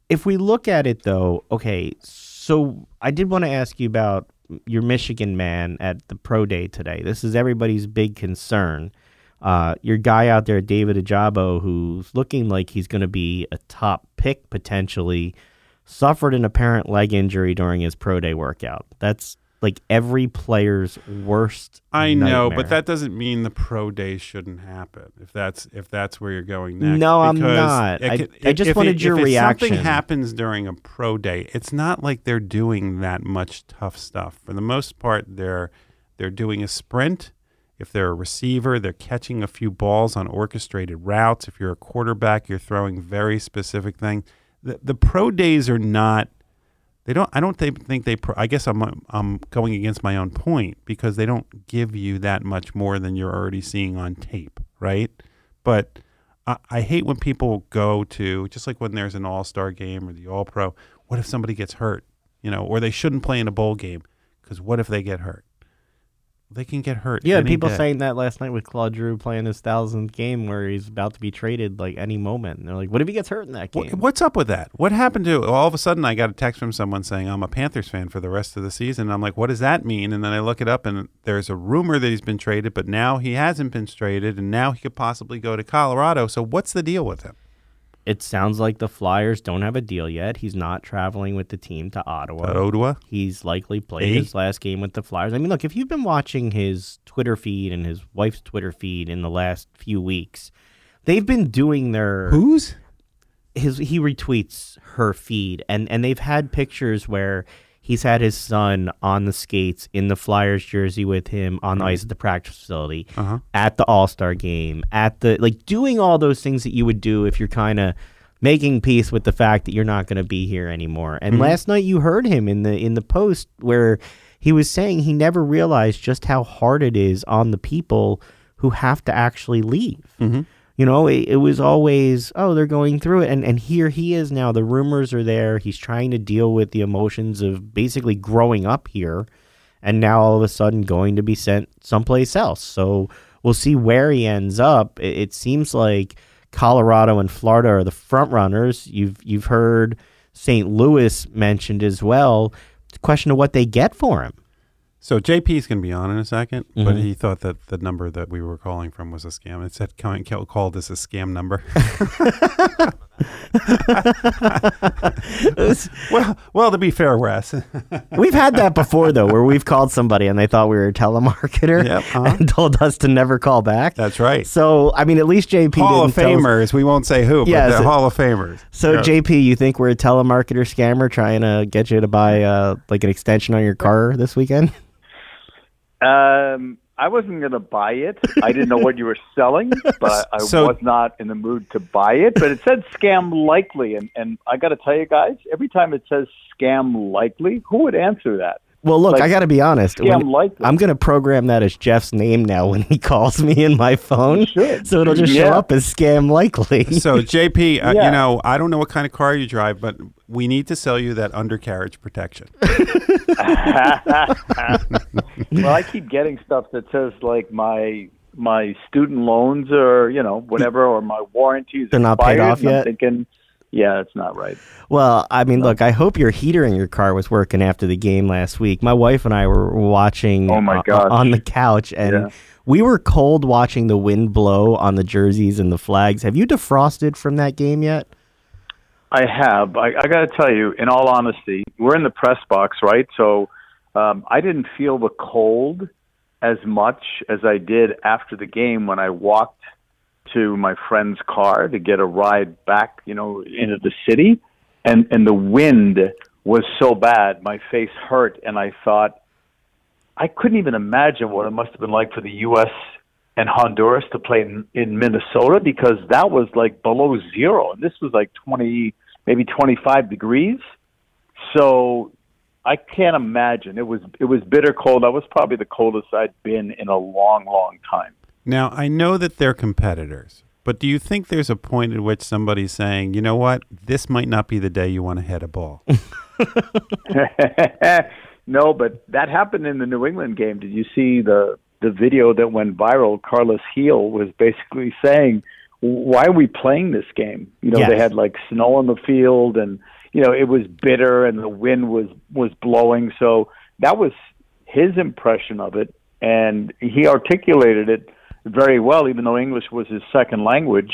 if we look at it though, okay, so I did want to ask you about your Michigan man at the pro day today. This is everybody's big concern. Uh, your guy out there, David Ojabo, who's looking like he's going to be a top pick potentially, suffered an apparent leg injury during his pro day workout. That's like every player's worst. I know, nightmare. but that doesn't mean the pro day shouldn't happen. If that's if that's where you're going next. No, I'm not. it I- I just if wanted it- your if reaction. Something happens during a pro day. It's not like they're doing that much tough stuff. For the most part, they're they're doing a sprint. If they're a receiver, they're catching a few balls on orchestrated routes. If you're a quarterback, you're throwing very specific things. The, the pro days are not they don't. I don't think, they. I guess I'm I'm going against my own point because they don't give you that much more than you're already seeing on tape, right? But I, I hate when people go to just like when there's an All Star game or the All Pro. What if somebody gets hurt? You know, or they shouldn't play in a bowl game because what if they get hurt? They can get hurt. Yeah, people day. saying that last night with Claude Giroux playing his thousandth game where he's about to be traded like any moment. And they're like, what if he gets hurt in that game? What, what's up with that? What happened to all of a sudden? I got a text from someone saying I'm a Panthers fan for the rest of the season. I'm like, what does that mean? And then I look it up, and there's a rumor that he's been traded, but now he hasn't been traded, and now he could possibly go to Colorado. So what's the deal with him? It sounds like the Flyers don't have a deal yet. He's not traveling with the team to Ottawa. At Ottawa? He's likely played Eh? his last game with the Flyers. I mean, look, if you've been watching his Twitter feed and his wife's Twitter feed in the last few weeks, they've been doing their Who's? his he retweets her feed and and they've had pictures where he's had his son on the skates in the Flyers jersey with him on the mm-hmm. ice at the practice facility Uh-huh. at the All-Star game at the like doing all those things that you would do if you're kind of making peace with the fact that you're not going to be here anymore. And mm-hmm. last night you heard him in the in the post where he was saying he never realized just how hard it is on the people who have to actually leave. Mm-hmm. You know, it, it was always, oh, they're going through it. And, and here he is now. The rumors are there. He's trying to deal with the emotions of basically growing up here and now all of a sudden going to be sent someplace else. So we'll see where he ends up. It, it seems like Colorado and Florida are the front runners. You've you've heard St. Louis mentioned as well. Question of what they get for him. So JP's going to be on in a 2nd but Mhm. he thought that the number that we were calling from was a scam. It said call, call this a scam number. *laughs* *laughs* well, well, to be fair, Wes. *laughs* We've had that before though, where we've called somebody and they thought we were a telemarketer Yep, uh-huh. and told us to never call back. That's right. So I mean, at least JP Hall of didn't tell us- Famers. We won't say who, but Yes. they're Hall of Famers. So Yeah. JP, you think we're a telemarketer scammer trying to get you to buy uh, like an extension on your car this weekend? Um, I wasn't going to buy it. I didn't know what you were selling, *laughs* but I, So- was not in the mood to buy it. But it said scam likely, and and I got to tell you guys, every time it says scam likely, who would answer that? Well, look, Like, I got to be honest. scam When- likely. I'm going to program that as Jeff's name now when he *laughs* calls me in my phone. You should. So it'll just show up as scam likely. So *laughs* JP, uh, Yeah. you know, I don't know what kind of car you drive, but we need to sell you that undercarriage protection. *laughs* well, I keep getting stuff that says like my my student loans or you know whatever or my warranties They're not paid off and I'm yet? thinking, yeah, it's not right. Well, I mean, look, I hope your heater in your car was working after the game last week. My wife and I were watching Oh, my uh, on the couch, and Yeah. we were cold watching the wind blow on the jerseys and the flags. Have you defrosted from that game yet? I have. I, I got to tell you, in all honesty, we're in the press box, right? So um, I didn't feel the cold as much as I did after the game when I walked to my friend's car to get a ride back, you know, into the city, and and the wind was so bad, my face hurt, and I thought I couldn't even imagine what it must have been like for the U.S. and Honduras to play in, in Minnesota because that was like below zero, and this was like twenty, maybe twenty-five degrees. So I can't imagine. It was it was bitter cold. That was probably the coldest I'd been in a long, long time. Now, I know that they're competitors, but do you think there's a point at which somebody's saying, you know what, this might not be the day you want to hit a ball? *laughs* *laughs* no, but that happened in the New England game. Did you see the the video that went viral? Carles Gil was basically saying, "Why are we playing this game?" You know, Yes. they had like snow on the field, and you know it was bitter, and the wind was was blowing. So that was his impression of it, and he articulated it very well. Even though English was his second language,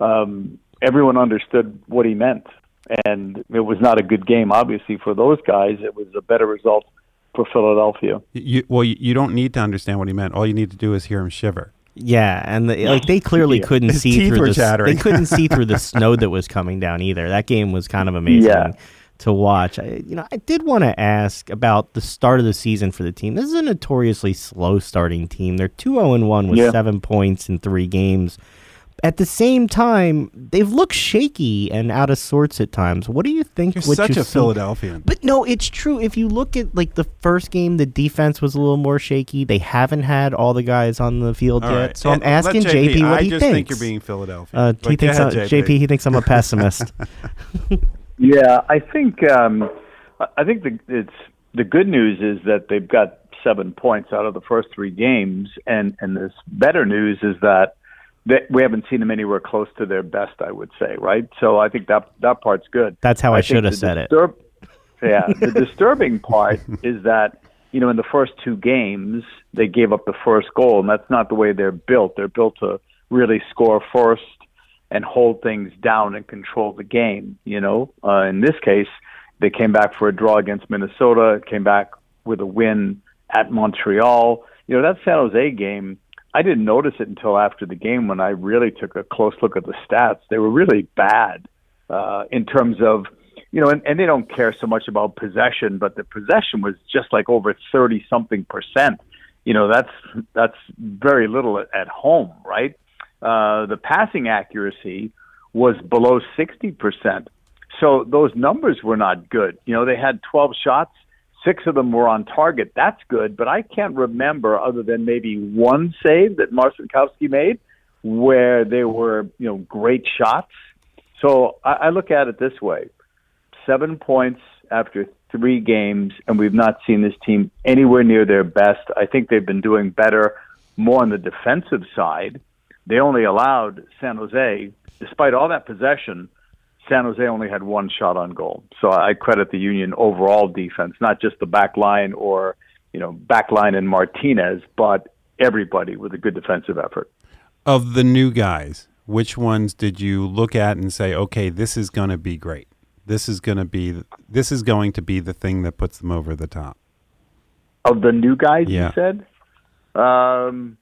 um, everyone understood what he meant and it was not a good game, obviously, for those guys. It was a better result for Philadelphia. You, well, you, you don't need to understand what he meant. All you need to do is hear him shiver. Yeah, and the, like they clearly Yeah. couldn't His see teeth through were the s- chattering. they couldn't see through the *laughs* snow that was coming down either. That game was kind of amazing Yeah. To watch. I, you know, I did want to ask about the start of the season for the team. This is a notoriously slow starting team. They're 2-0 and 1 with Yeah. 7 points in 3 games. At the same time, they've looked shaky and out of sorts at times. What do you think You're such you've a seen- Philadelphian. but no, it's true. If you look at like the first game, the defense was a little more shaky. They haven't had all the guys on the field All yet. right. So I'm asking JP, what I he thinks. I just think you're being Philadelphia. uh, he thinks ahead, I'm, JP. He thinks I'm a pessimist. *laughs* Yeah, I think um, I think the, it's the good news is that they've got seven points out of the first three games, and and this better news is that that we haven't seen them anywhere close to their best. I would say, right? So I think that that part's good. That's how I think should have said it. *laughs* Yeah, the disturbing part is that you know in the first two games they gave up the first goal, and that's not the way they're built. They're built to really score first and hold things down and control the game. You know, uh, in this case, they came back for a draw against Minnesota, came back with a win at Montreal. You know, that San Jose game, I didn't notice it until after the game when I really took a close look at the stats. They were really bad uh, in terms of, you know, and, and they don't care so much about possession, but the possession was just like over 30 something percent. You know, that's that's very little at, at home, right? Uh, the passing accuracy was below 60%. So those numbers were not good. You know, they had 12 shots, six of them were on target. That's good, but I can't remember other than maybe one save that Marcinkowski made where they were, you know, great shots. So I, I look at it this way: seven points after three games, and we've not seen this team anywhere near their best. I think they've been doing better, more on the defensive side. They only allowed San Jose, despite all that possession, San Jose only had one shot on goal. So I credit the Union overall defense, not just the back line or you know back line and Martinez, but everybody with a good defensive effort. Of the new guys, which ones did you look at and say, okay, this is going to be great? This is going to be this is going to be the thing that puts them over the top. Of the new guys, Yeah. you said. Um,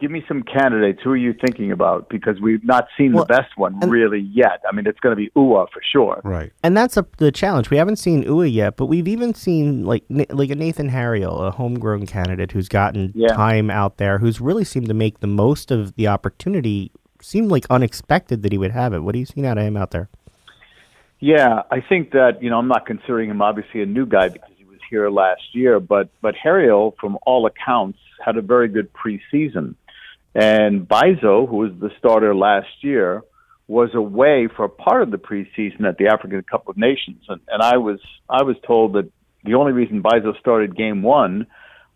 give me some candidates. Who are you thinking about? Because we've not seen Well, the best one and- really yet. I mean, it's going to be Uhre for sure. Right. and that's a, the challenge. We haven't seen Uhre yet, but we've even seen like like a Nathan Harriel, a homegrown candidate who's gotten Yeah. time out there, who's really seemed to make the most of the opportunity. Seemed like unexpected that he would have it. What have you seen out of him out there? Yeah, I think that you know I'm not considering him obviously a new guy because he was here last year, but but Harriel, from all accounts, had a very good preseason, and Bizo, who was the starter last year, was away for part of the preseason at the African Cup of Nations, and, and I was I was told that the only reason Bizo started Game One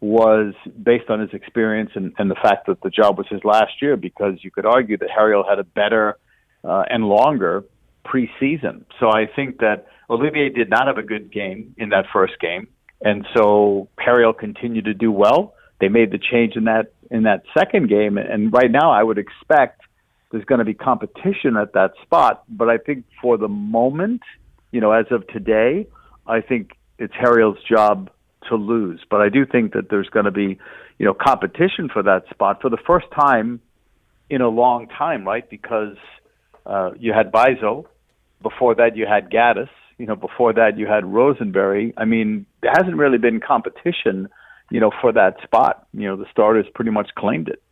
was based on his experience and, and the fact that the job was his last year, because you could argue that Harriel had a better uh, and longer preseason. So I think that Olivier did not have a good game in that first game, and so Harriel continued to do well. They made the change in that in that second game, and right now I would expect there's going to be competition at that spot. But I think for the moment, you know, as of today, I think it's Harriel's job to lose. But I do think that there's going to be, you know, competition for that spot for the first time in a long time, right? Because uh, you had Bizo, before that you had Gaddis, you know, before that you had Rosenberry. I mean, there hasn't really been competition, you know, for that spot. You know, the starters pretty much claimed it.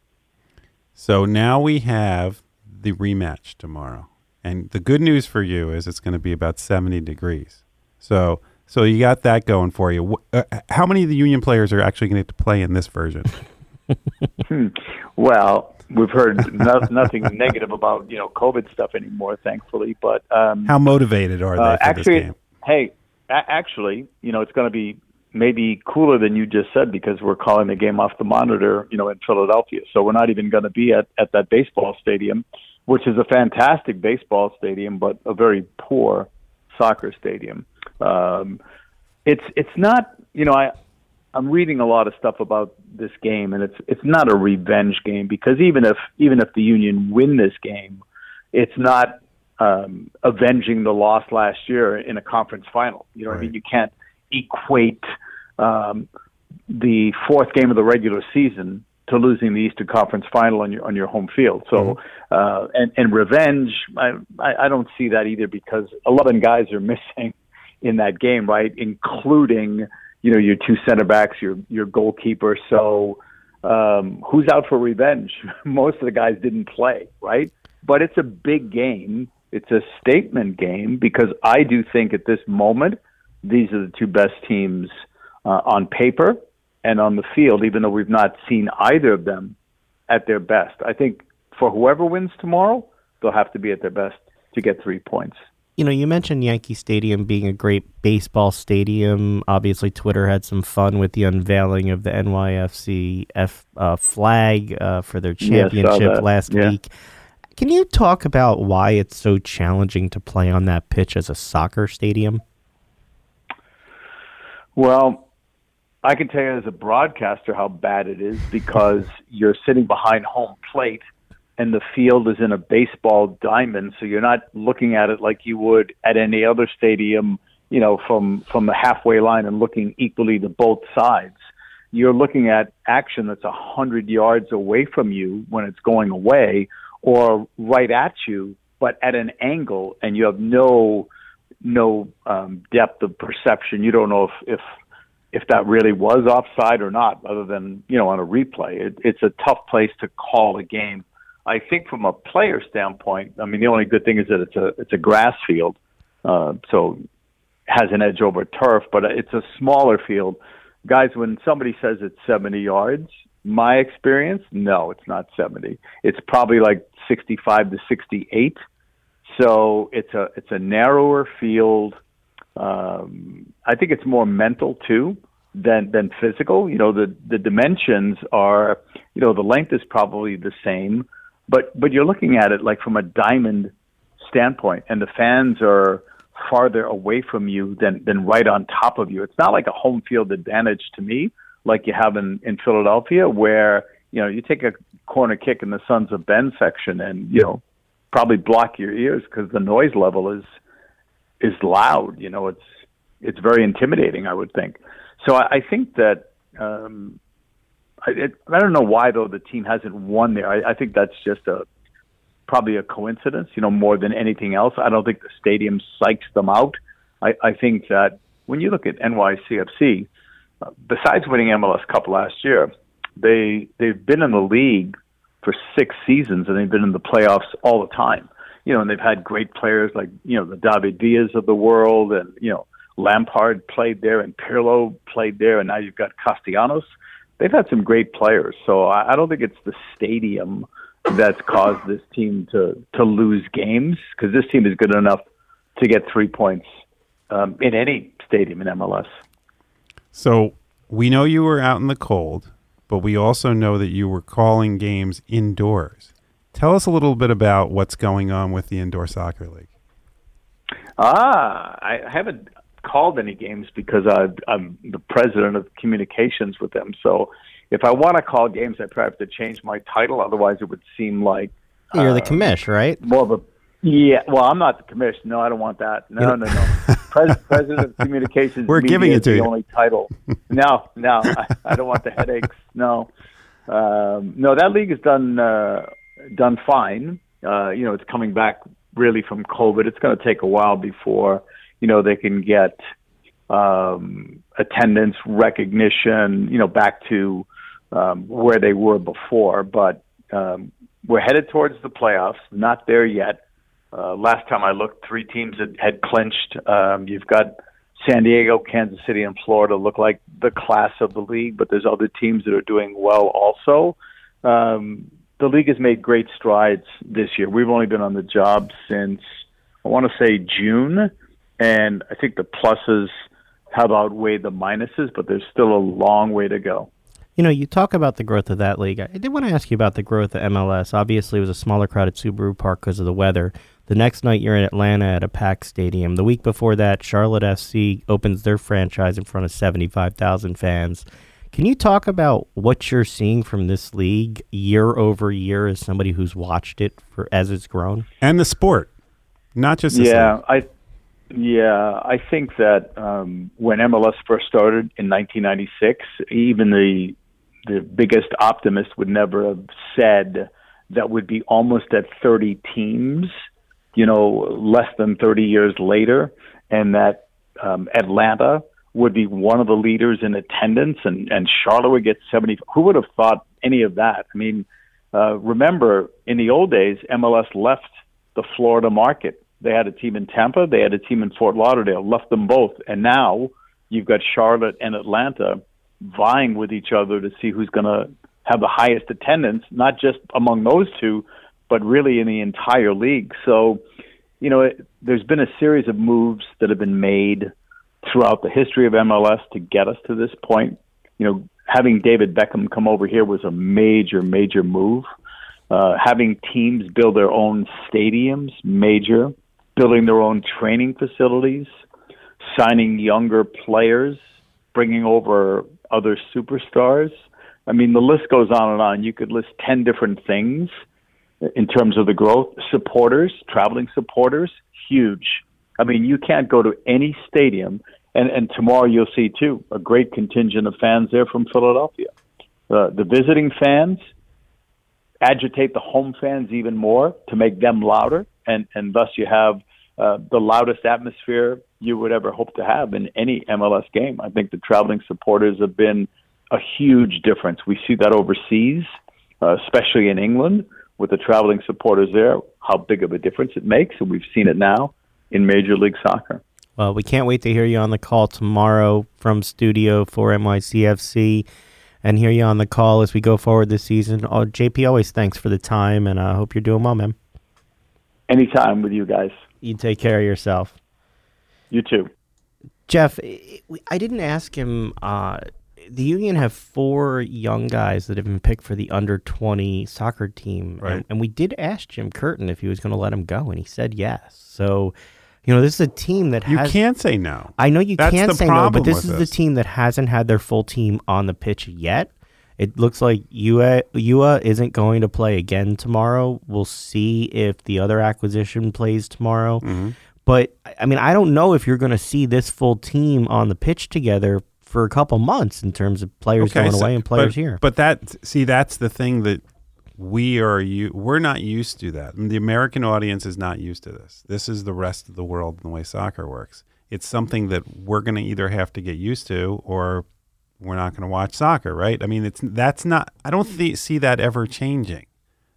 So now we have the rematch tomorrow. And the good news for you is it's going to be about 70 degrees. So so you got that going for you. Uh, how many of the Union players are actually going to get to play in this version? *laughs* Well, we've heard no, nothing *laughs* negative about you know COVID stuff anymore, thankfully. But um, How motivated are they uh, for actually, this game? hey, a- actually, you know, it's going to be maybe cooler than you just said because we're calling the game off the monitor, you know, in Philadelphia. So we're not even going to be at at that baseball stadium, which is a fantastic baseball stadium, but a very poor soccer stadium. Um, it's it's not, you know, I I'm reading a lot of stuff about this game, and it's it's not a revenge game because even if even if the Union win this game, it's not um, avenging the loss last year in a conference final. You know what I mean? You can't equate um, the fourth game of the regular season to losing the Eastern Conference Final on your on your home field. So, mm-hmm. uh, and and revenge, I, I I don't see that either because eleven guys are *laughs* missing in that game, right? Including you know your two center backs, your your goalkeeper. So, um, who's out for revenge? *laughs* Most of the guys didn't play, right? But it's a big game. It's a statement game because I do think at this moment these are the two best teams uh, on paper and on the field, even though we've not seen either of them at their best. I think for whoever wins tomorrow, they'll have to be at their best to get three points. You know, you mentioned Yankee Stadium being a great baseball stadium. Obviously, Twitter had some fun with the unveiling of the NYFC F uh, flag uh, for their championship yeah, last yeah. week. Can you talk about why it's so challenging to play on that pitch as a soccer stadium? Well, I can tell you as a broadcaster how bad it is because you're sitting behind home plate and the field is in a baseball diamond, so you're not looking at it like you would at any other stadium, you know, from from the halfway line and looking equally to both sides. You're looking at action that's a hundred yards away from you when it's going away, or right at you, but at an angle, and you have no no um, depth of perception. You don't know if if if that really was offside or not, other than you know on a replay. It, it's a tough place to call a game. I think from a player standpoint, I mean the only good thing is that it's a it's a grass field, uh, so has an edge over turf, but it's a smaller field. Guys, when somebody says it's 70 yards, my experience, no, it's not 70. It's probably like 65 to 68. So it's a it's a narrower field. Um, I think it's more mental too than than physical. You know, the the dimensions are, you know, the length is probably the same, but but you're looking at it like from a diamond standpoint, and the fans are farther away from you than than right on top of you. It's not like a home field advantage to me, like you have in in Philadelphia, where you know you take a corner kick in the Sons of Ben section, and you know probably block your ears because the noise level is is loud. You know, it's it's very intimidating. I would think. So I, I think that um, I, it, I don't know why though the team hasn't won there. I, I think that's just a probably a coincidence. You know, more than anything else. I don't think the stadium psychs them out. I, I think that when you look at NYCFC, uh, besides winning MLS Cup last year, they they've been in the league for six seasons and they've been in the playoffs all the time. You know, and they've had great players like you know the David Villas of the world, and you know Lampard played there and Pirlo played there, and now you've got Castellanos. They've had some great players, so I, I don't think it's the stadium that's caused this team to to lose games because this team is good enough to get three points um, in any stadium in MLS. So we know you were out in the cold, but we also know that you were calling games indoors. Tell us a little bit about what's going on with the indoor soccer league. Ah, I haven't called any games because I, I'm the president of communications with them. So if I want to call games, I probably have to change my title. Otherwise, it would seem like you're uh, the commish, right? More of a yeah. Well, I'm not the commish. No, I don't want that. No, no, no. *laughs* Pres- president of communications. We're giving it to the you. Only title. *laughs* No, no. I, I don't want the headaches. No, um, no. That league has done uh, done fine. Uh, you know, it's coming back really from COVID. It's going to take a while before you know, they can get um, attendance recognition, you know, back to um, where they were before. But um, we're headed towards the playoffs. Not there yet. Uh, last time I looked, three teams had, had clinched. Um, you've got San Diego, Kansas City, and Florida look like the class of the league, but there's other teams that are doing well also. Um, the league has made great strides this year. We've only been on the job since I want to say June, and I think the pluses have outweighed the minuses, but there's still a long way to go. You know, you talk about the growth of that league. I did want to ask you about the growth of MLS. Obviously, it was a smaller crowded Subaru Park because of the weather. The next night, you're in Atlanta at a packed stadium. The week before that, Charlotte FC opens their franchise in front of 75,000 fans. Can you talk about what you're seeing from this league year over year as somebody who's watched it for as it's grown? And the sport, not just the yeah. League. I yeah, I think that um, when MLS first started in 1996, even the the biggest optimist would never have said that would be almost at 30 teams, you know, less than 30 years later, and that um, Atlanta would be one of the leaders in attendance, and and Charlotte would get 70. Who would have thought any of that? I mean, uh, remember in the old days, MLS left the Florida market. They had a team in Tampa, they had a team in Fort Lauderdale, left them both, and now you've got Charlotte and Atlanta vying with each other to see who's going to have the highest attendance, not just among those two, but really in the entire league. So, you know, it, there's been a series of moves that have been made throughout the history of MLS to get us to this point. You know, having David Beckham come over here was a major, major move. Uh, having teams build their own stadiums, major. Building their own training facilities, signing younger players, bringing over other superstars. I mean, the list goes on and on. You could list 10 different things in terms of the growth. Supporters, traveling supporters, huge. I mean, you can't go to any stadium, and, and tomorrow you'll see, too, a great contingent of fans there from Philadelphia. Uh, the visiting fans agitate the home fans even more to make them louder, and, and thus you have uh, the loudest atmosphere you would ever hope to have in any MLS game. I think the traveling supporters have been a huge difference. We see that overseas, uh, especially in England, with the traveling supporters there, how big of a difference it makes, and we've seen it now in Major League Soccer. Well, we can't wait to hear you on the call tomorrow from Studio for NYCFC and hear you on the call as we go forward this season. Oh, JP, always thanks for the time, and I hope you're doing well, man. Anytime with you guys. You take care of yourself. You too. Jeff, I didn't ask him. Uh, the Union have four young guys that have been picked for the under 20 soccer team. Right. And, and we did ask Jim Curtin if he was going to let him go, and he said yes. So, you know, this is a team that you can't say no. I know you That's can't say no, but this is this. the team that hasn't had their full team on the pitch yet. It looks like Uhre, Uhre isn't going to play again tomorrow. We'll see if the other acquisition plays tomorrow. Mm-hmm. But I mean, I don't know if you're going to see this full team on the pitch together for a couple months in terms of players going so- away and players but, here. But that see, that's the thing that we are you we're not used to that. I mean, the American audience is not used to this. This is the rest of the world and the way soccer works. It's something that we're going to either have to get used to or we're not going to watch soccer, right? I mean, it's that's not. I don't th- see that ever changing.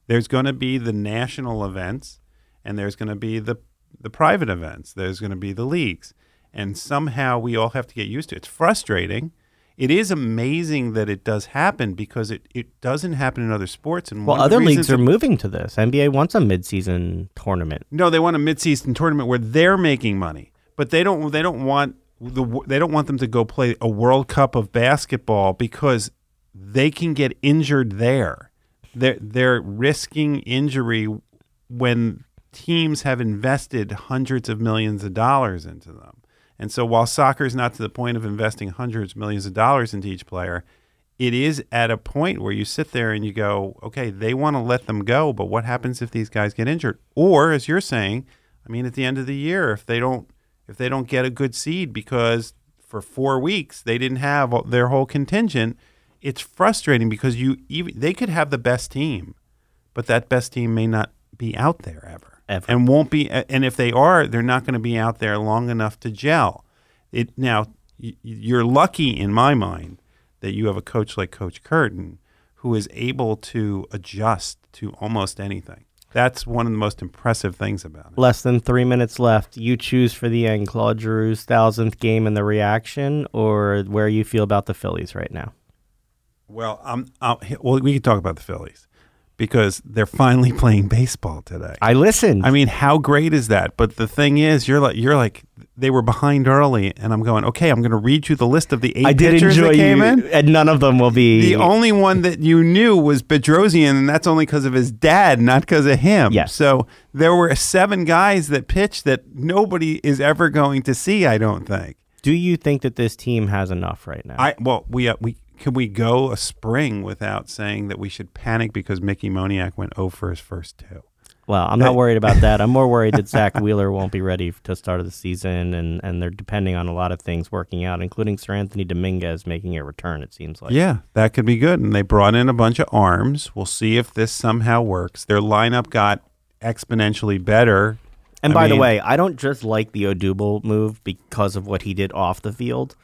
There's going to be the national events, and there's going to be the the private events. There's going to be the leagues, and somehow we all have to get used to it. It's frustrating. It is amazing that it does happen because it, it doesn't happen in other sports. And well, other leagues are it- moving to this. NBA wants a midseason tournament. no, they want a midseason tournament where they're making money, but they don't. They don't want the. They don't want them to go play a World Cup of basketball because they can get injured there. They're they're risking injury when teams have invested hundreds of millions of dollars into them. And so, while soccer is not to the point of investing hundreds of millions of dollars into each player, it is at a point where you sit there and you go, okay, they want to let them go, but what happens if these guys get injured? Or, as you're saying, I mean, at the end of the year, if they don't if they don't get a good seed because for four weeks they didn't have their whole contingent, it's frustrating because you even they could have the best team, but that best team may not be out there ever, Ever. and won't be. And if they are, they're not going to be out there long enough to gel. It now you're lucky in my mind that you have a coach like Coach Curtin who is able to adjust to almost anything. That's one of the most impressive things about it. Less than three minutes left. You choose for the end, Claude Giroux's thousandth game and the reaction, or where you feel about the Phillies right now. Well, um, uh, well, we can talk about the Phillies, because they're finally *laughs* playing baseball today. I listened. I mean, how great is that? But the thing is, you're like you're like they were behind early, and I'm going, okay, I'm going to read you the list of the eight I did pitchers enjoy that came you, in. and none of them will be The only one that you knew was Bedrosian, and that's only because of his dad, not because of him. Yes. So there were seven guys that pitched that nobody is ever going to see. I don't think. Do you think that this team has enough right now? I well, we uh, we can we go a spring without saying that we should panic because Mickey Moniak went 0 for his first two. well, I'm not worried about that. I'm more worried that Zack *laughs* Wheeler won't be ready to start of the season, and, and they're depending on a lot of things working out, including Seranthony Dominguez making a return. It seems like. Yeah, that could be good. And they brought in a bunch of arms. We'll see if this somehow works. Their lineup got exponentially better. And I by the way, I don't just like the Odubel move because of what he did off the field.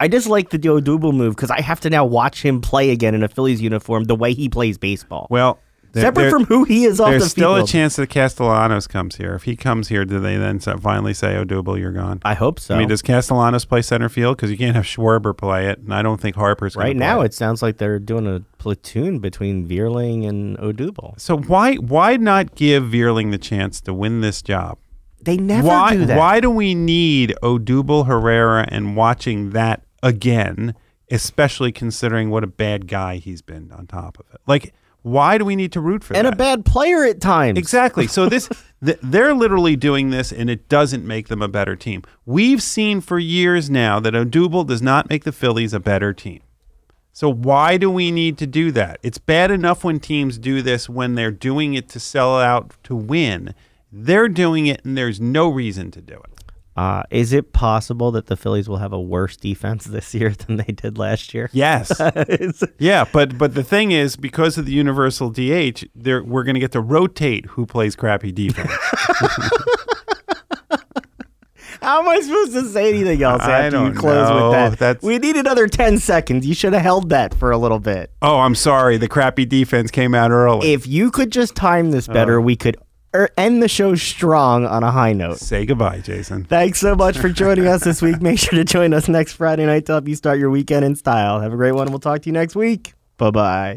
I just like the Odubel move because I have to now watch him play again in a Phillies uniform the way he plays baseball. Well, there- Separate there- from who he is off the field. there's the still field. a chance that Castellanos comes here. If he comes here, do they then finally say, "Oh, Double, you're gone"? I hope so. I mean, does Castellanos play center field? Because you can't have Schwarber play it, and I don't think Harper's right now, play it sounds like they're doing a platoon between Vierling and Odubel. So why why not give Vierling the chance to win this job? They never why do that. why do we need Odubel Herrera and watching that again, especially considering what a bad guy he's been on top of it? Like, why do we need to root for and that? a bad player at times. Exactly. So this *laughs* th- they're literally doing this and it doesn't make them a better team. We've seen for years now that Odubel does not make the Phillies a better team. So why do we need to do that? It's bad enough when teams do this when they're doing it to sell out to win. They're doing it and there's no reason to do it. Uh, is it possible that the Phillies will have a worse defense *laughs* this year than they did last year? Yes. *laughs* Yeah, but but the thing is because of the universal DH, there we're going to get to rotate who plays crappy defense. *laughs* How am I supposed to say anything else after you close know. with that? That's- We need another 10 seconds. You should have held that for a little bit. oh, I'm sorry. The crappy defense came out early. If you could just time this better, we could er- end the show strong on a high note. Say goodbye, Jason. Thanks so much for joining us this week. Make sure to join us next Friday night to help you start your weekend in style. Have a great one. and We'll talk to you next week. Bye bye.